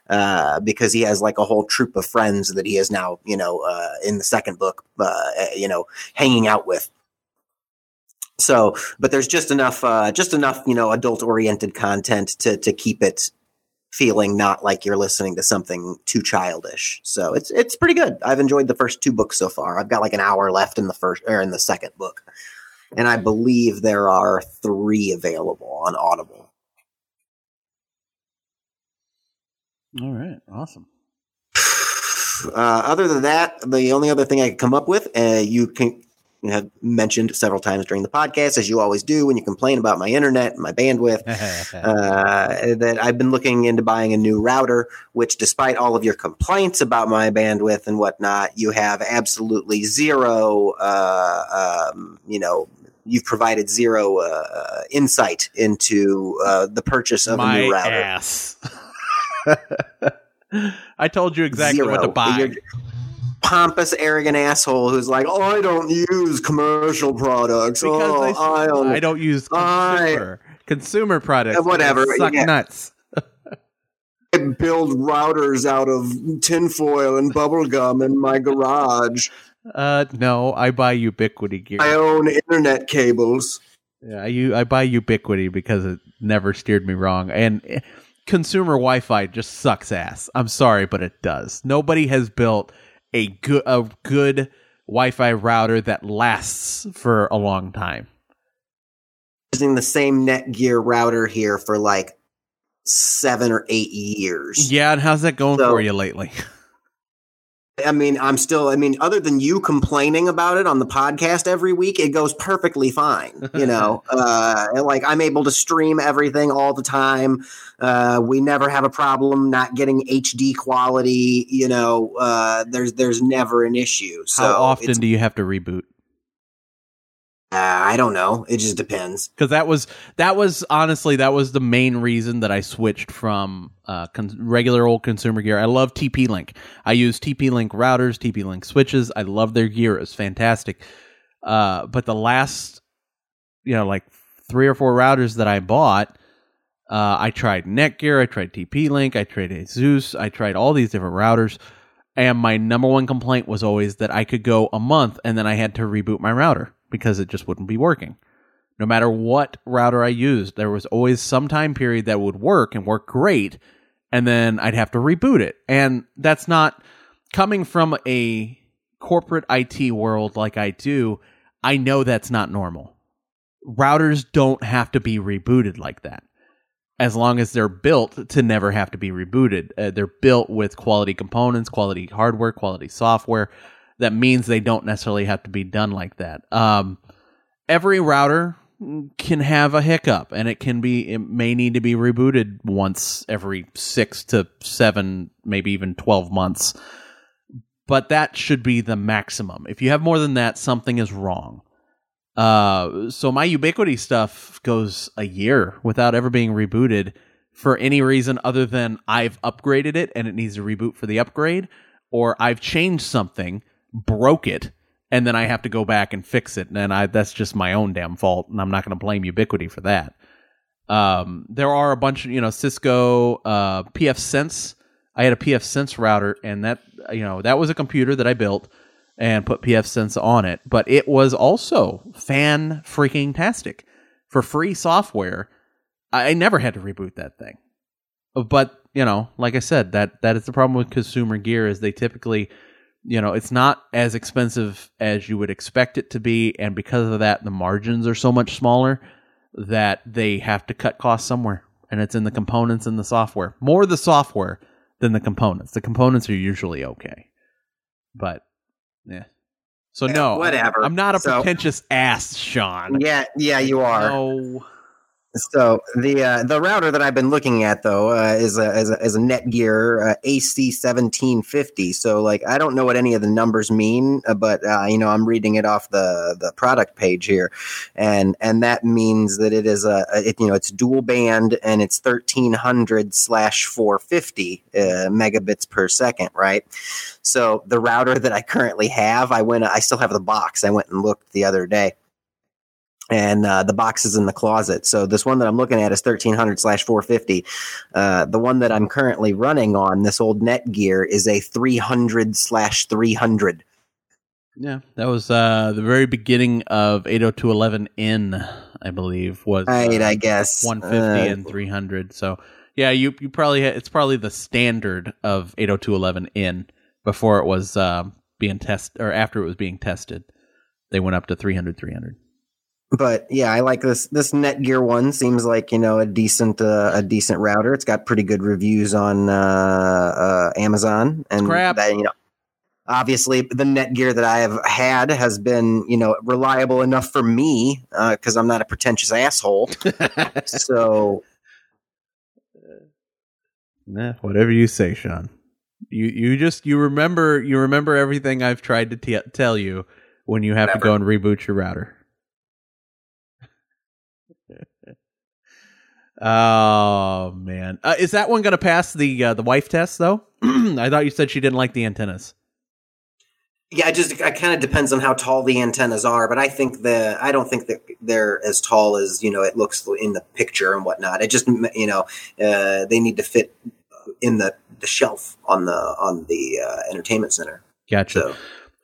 Uh, because he has like a whole troop of friends that he is now, you know, uh, in the second book, uh, you know, hanging out with. So, but there's just enough, uh, just enough, you know, adult oriented content to to keep it feeling not like you're listening to something too childish. So it's it's pretty good. I've enjoyed the first two books so far. I've got like an hour left in the first or in the second book. And I believe there are 3 available on Audible. All right, awesome. Uh, other than that, the only other thing I could come up with, uh, you can have mentioned several times during the podcast, as you always do when you complain about my internet and my bandwidth, uh, that I've been looking into buying a new router, which, despite all of your complaints about my bandwidth and whatnot, you have absolutely zero, uh, um, you know, you've provided zero uh, insight into uh, the purchase of a new router. ass. I told you exactly what to buy. You're pompous, arrogant asshole who's like, "Oh, I don't use commercial products. Because oh, I, only I don't use I- consumer consumer products. Whatever, Suck yeah. nuts. build routers out of tinfoil and bubble gum in my garage. Uh, no, I buy Ubiquiti gear. I own internet cables. Yeah, I, I buy Ubiquiti because it never steered me wrong. And eh, consumer Wi-Fi just sucks ass. I'm sorry, but it does. Nobody has built a good a good Wi-Fi router that lasts for a long time. Using the same Netgear router here for like seven or eight years. Yeah, and how's that going So- for you lately? I mean, I'm still, I mean, other than you complaining about it on the podcast every week, it goes perfectly fine. You know, uh, like I'm able to stream everything all the time. Uh, we never have a problem not getting HD quality. You know, uh, there's, there's never an issue. So How often do you have to reboot? Uh, I don't know. It just depends. because that was that was honestly that was the main reason that I switched from uh, con- regular old consumer gear. I love TP Link. I use TP Link routers, TP Link switches. I love their gear. It's fantastic. Uh, but the last, you know, like three or four routers that I bought, uh, I tried Netgear, I tried TP Link, I tried Asus, I tried all these different routers. And my number one complaint was always that I could go a month and then I had to reboot my router because it just wouldn't be working no matter what router I used, there was always some time period that would work and work great, and then I'd have to reboot it. And that's not coming from a corporate IT world like I do. I know that's not normal. Routers don't have to be rebooted like that. as long as they're built to never have to be rebooted. Uh, they're built with quality components, quality hardware, quality software. That means they don't necessarily have to be done like that. Um, every router can have a hiccup and it can be it may need to be rebooted once every 6 to 7 maybe even 12 months. But that should be the maximum. If you have more than that something is wrong. Uh so my Ubiquiti stuff goes a year without ever being rebooted for any reason other than I've upgraded it and it needs to reboot for the upgrade or I've changed something broke it and then I have to go back and fix it. And I that's just my own damn fault, and I'm not going to blame Ubiquiti for that. Um, there are a bunch of you know Cisco uh, pfSense. I had a pfSense router, and that you know that was a computer that I built and put pfSense on it, but it was also fan freaking tastic for free software. I never had to reboot that thing, but you know, like I said, that that is the problem with consumer gear is they typically you know it's not as expensive as you would expect it to be and because of that the margins are so much smaller that they have to cut costs somewhere and it's in the components and the software. More the software than the components. The components are usually okay. But yeah. So Yeah, no whatever. i'm not a So- pretentious ass sean. Yeah, yeah, you are. no So the uh, the router that I've been looking at though uh, is a is a, is a Netgear uh, AC seventeen fifty. So like I don't know what any of the numbers mean, uh, but uh, you know I'm reading it off the the product page here, and and that means that it is a, it, you know it's dual band and it's thirteen hundred slash four fifty uh, megabits per second, right? So the router that I currently have, I went I still have the box. I went and looked the other day and uh, the box is in the closet. So this one that I'm looking at is 1300 slash 450. Uh, the one that I'm currently running on, this old Netgear, is a 300 slash 300. yeah that was uh the very beginning of 802.11n i believe was Right, uh, I guess. 150 Uh, and 300 so yeah you you probably ha- it's probably the standard of 802.11n before it was um being test or after it was being tested they went up to 300 300 but yeah, I like this. This Netgear one seems like you know a decent uh, a decent router. It's got pretty good reviews on uh, uh, Amazon and Crap. that you know. Obviously, the Netgear that I have had has been, you know, reliable enough for me because I'm not a pretentious asshole. so nah, whatever you say sean you you just you remember you remember everything i've tried to t- tell you when you have to go and reboot your router oh man. Uh, is that one going to pass the uh, the wife test though? I thought you said she didn't like the antennas. Yeah, it just it kind of depends on how tall the antennas are, but I think the I don't think that they're as tall as you know it looks in the picture and whatnot. It just you know uh, they need to fit in the, the shelf on the on the uh, entertainment center. gotcha. So.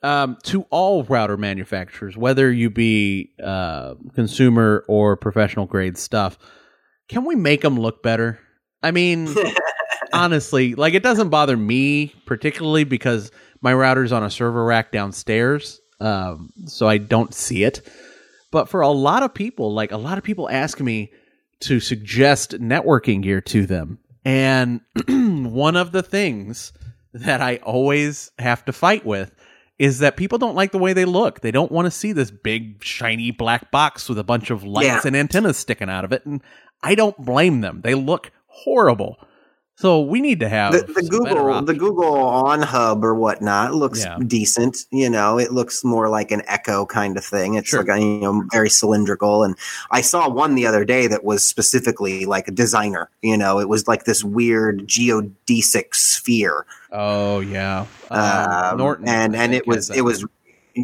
Um, to all router manufacturers, whether you be uh, consumer or professional grade stuff, can we make them look better? I mean, honestly, like it doesn't bother me particularly because my router's on a server rack downstairs, um, so I don't see it. But for a lot of people, like a lot of people ask me to suggest networking gear to them. And one of the things that I always have to fight with is that people don't like the way they look. They don't want to see this big, shiny black box with a bunch of lights Yeah. and antennas sticking out of it. And I don't blame them. They look horrible. So we need to have the, the Google the. Google OnHub or whatnot looks Yeah. decent. You know, it looks more like an Echo kind of thing. It's Sure. like a, you know very cylindrical. And I saw one the other day that was specifically like a designer. You know, it was like this weird geodesic sphere. Oh yeah, um, Norton, and and it was it was.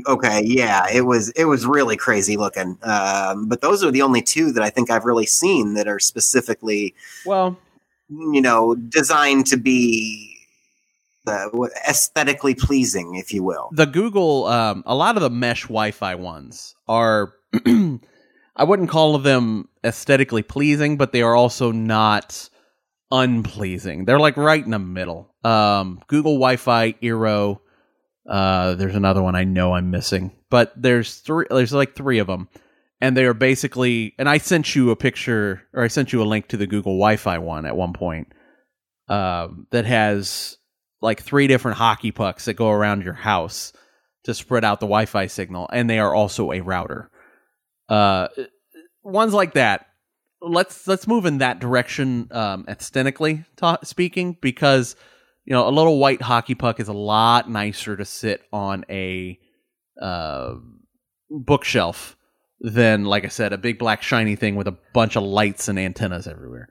Okay yeah it was it was really crazy looking um, but those are the only two that i think i've really seen that are specifically well. you know designed to be uh, aesthetically pleasing if you will the Google, um, a lot of the mesh Wi-Fi ones are, I wouldn't call them aesthetically pleasing, but they are also not unpleasing. They're like right in the middle. Um, Google Wi-Fi, Eero. Uh, there's another one I know I'm missing, but there's three. There's like three of them, and they are basically. And I sent you a picture, or I sent you a link to the Google Wi-Fi one at one point um, that has like three different hockey pucks that go around your house to spread out the Wi-Fi signal, and they are also a router. Uh, ones like that. Let's let's move in that direction um, aesthetically ta- speaking, because you know a little white hockey puck is a lot nicer to sit on a uh, bookshelf than, like I said, a big black shiny thing with a bunch of lights and antennas everywhere.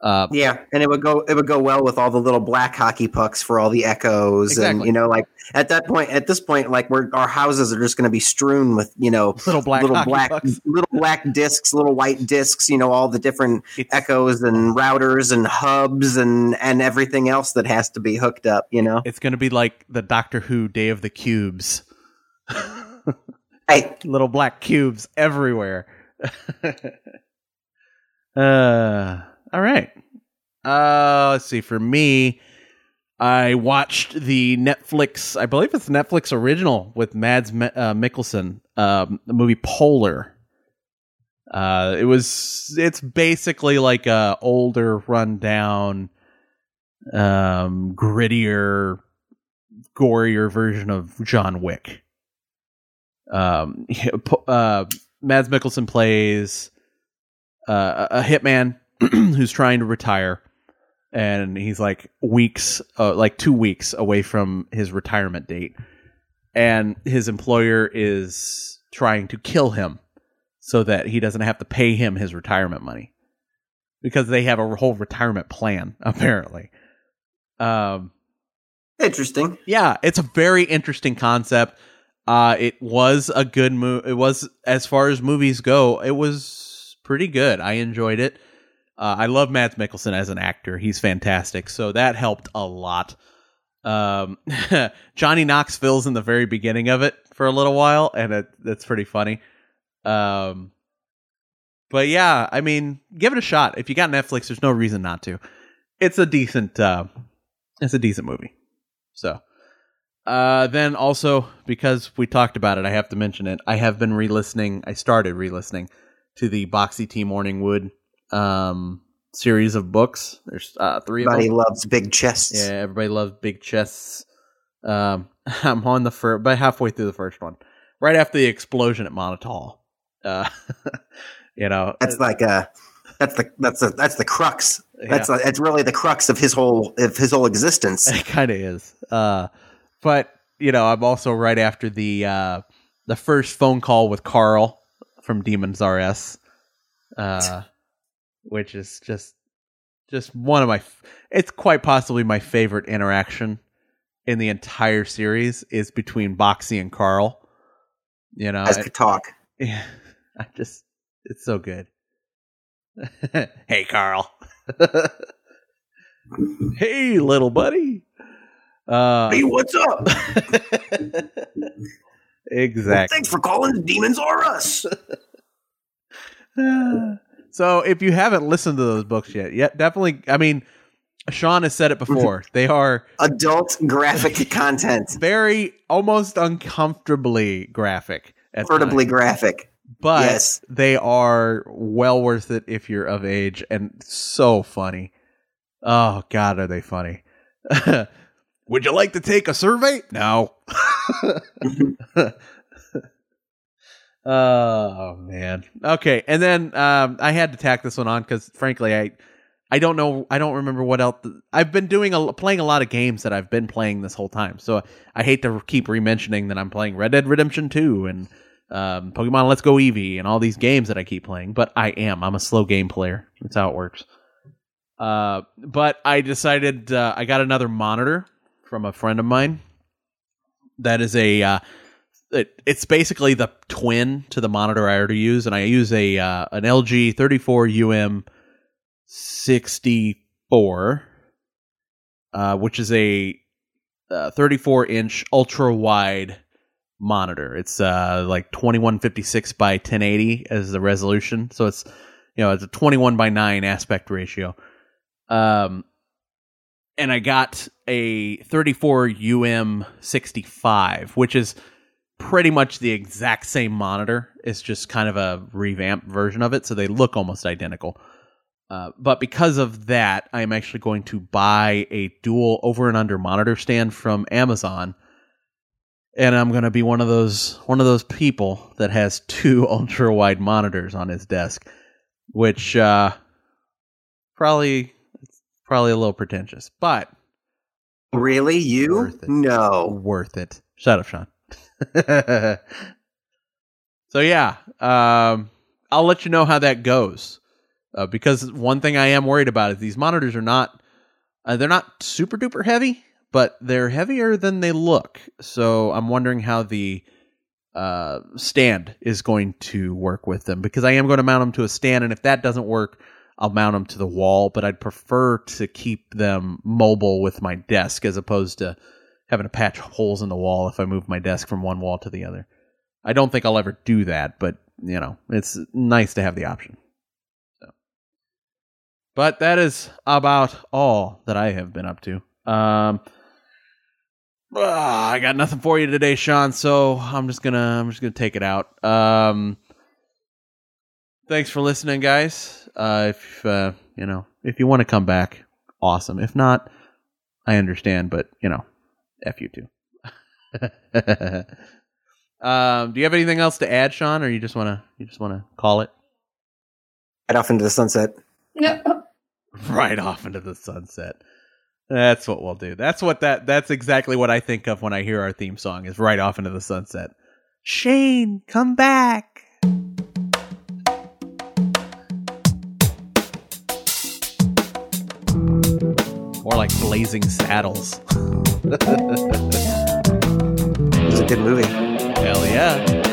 Uh, Yeah, and it would go it would go well with all the little black hockey pucks for all the echoes, and you know, like at that point, at this point, like we're our houses are just going to be strewn with you know little black little black pucks. little black discs, little white discs, you know, all the different It's- echoes and routers and hubs and and everything else that has to be hooked up. You know, It's going to be like the Doctor Who Day of the Cubes. hey, Little black cubes everywhere. uh, all right. Uh, let's see. For me, I watched the Netflix. I believe it's Netflix original with Mads uh, Mikkelsen. Um, the movie Polar. Uh, it was. It's basically like a older, rundown, um, grittier, gorier version of John Wick. Um, uh, Mads Mikkelsen plays uh, a hitman who's trying to retire, and he's like weeks, uh, like two weeks away from his retirement date, and his employer is trying to kill him so that he doesn't have to pay him his retirement money because they have a whole retirement plan apparently. Um, interesting. yeah, it's a very interesting concept. Uh, it was a good movie It was as far as movies go, it was pretty good. I enjoyed it. Uh, I love Mads Mikkelsen as an actor. He's fantastic. So that helped a lot. Um, Johnny Knoxville's in the very beginning of it for a little while, and it, it's pretty funny. Um, but yeah, I mean, give it a shot. If you got Netflix, there's no reason not to. It's a decent, uh, it's a decent movie. So, uh, then also because we talked about it, I have to mention it. I have been re-listening. I started re-listening to the Boxy T Morningwood um series of books. There's uh, three of Everybody loves big chests. Yeah, everybody loves big chests. Um, I'm on the first, but halfway through the first one, right after the explosion at Monotol. Uh, you know, That's like a that's the that's the that's the crux. yeah. That's a, that's really the crux of his whole of his whole existence. It kind of is. Uh, but you know, I'm also right after the uh, the first phone call with Carl from Demons RS, uh, which is just just one of my. It's quite possibly my favorite interaction in the entire series is between Boxy and Carl. You know, As could talk. yeah, I just it's so good. hey, Carl. hey, little buddy. Uh, Hey, what's up? exactly. Thanks for calling the Demons or Us. So if you haven't listened to those books yet, yeah, definitely. I mean, Sean has said it before. they are Adult graphic content. very almost uncomfortably graphic. Vertibly graphic. but Yes. they are well worth it if you're of age and so funny. Oh God, are they funny? Would you like to take a survey? No. Oh man. Okay, and then um, I had to tack this one on because frankly, I I don't know. I don't remember what else. I've been doing a playing a lot of games that I've been playing this whole time. So I hate to keep re-mentioning that I'm playing Red Dead Redemption 2 and um, Pokemon Let's Go Eevee and all these games that I keep playing. But I am. I'm a slow game player. That's how it works. Uh, but I decided uh, I got another monitor from a friend of mine. That is a. Uh, it, it's basically the twin to the monitor I already use, and I use a uh, an LG 34 UM 64, uh, which is a uh, 34 inch ultra wide monitor. It's uh, like 2156 by 1080 as the resolution, so it's you know it's a 21 by 9 aspect ratio. Um, and I got a 34 UM 65, which is pretty much the exact same monitor It's just kind of a revamped version of it, so they look almost identical. Uh, but because of that, I'm actually going to buy a dual over and under monitor stand from Amazon, and I'm going to be one of those one of those people that has two ultra wide monitors on his desk, which uh, probably probably a little pretentious, but Really, you? Worth. No. worth it. Shut up, Sean. so yeah, um, I'll let you know how that goes. Uh, because one thing I am worried about is these monitors are not uh, they're not super duper heavy, but they're heavier than they look. So I'm wondering how the uh, stand is going to work with them because I am going to mount them to a stand, and if that doesn't work, I'll mount them to the wall. But I'd prefer to keep them mobile with my desk as opposed to having to patch holes in the wall if I move my desk from one wall to the other. I don't think I'll ever do that, but you know, it's nice to have the option. So. But that is about all that I have been up to. Um ah, I got nothing for you today, Sean, so I'm just gonna I'm just gonna take it out. Um thanks for listening, guys. Uh if uh you know, if you want to come back, awesome. If not, I understand, but you know, F you too. um, do you have anything else to add, Sean, or you just wanna you just wanna call it Head off into the sunset. No. right off into the sunset? That's what we'll do. That's what that that's exactly what I think of when I hear our theme song is right off into the sunset. Shane, come back. More like blazing saddles. It was a good movie. Hell yeah.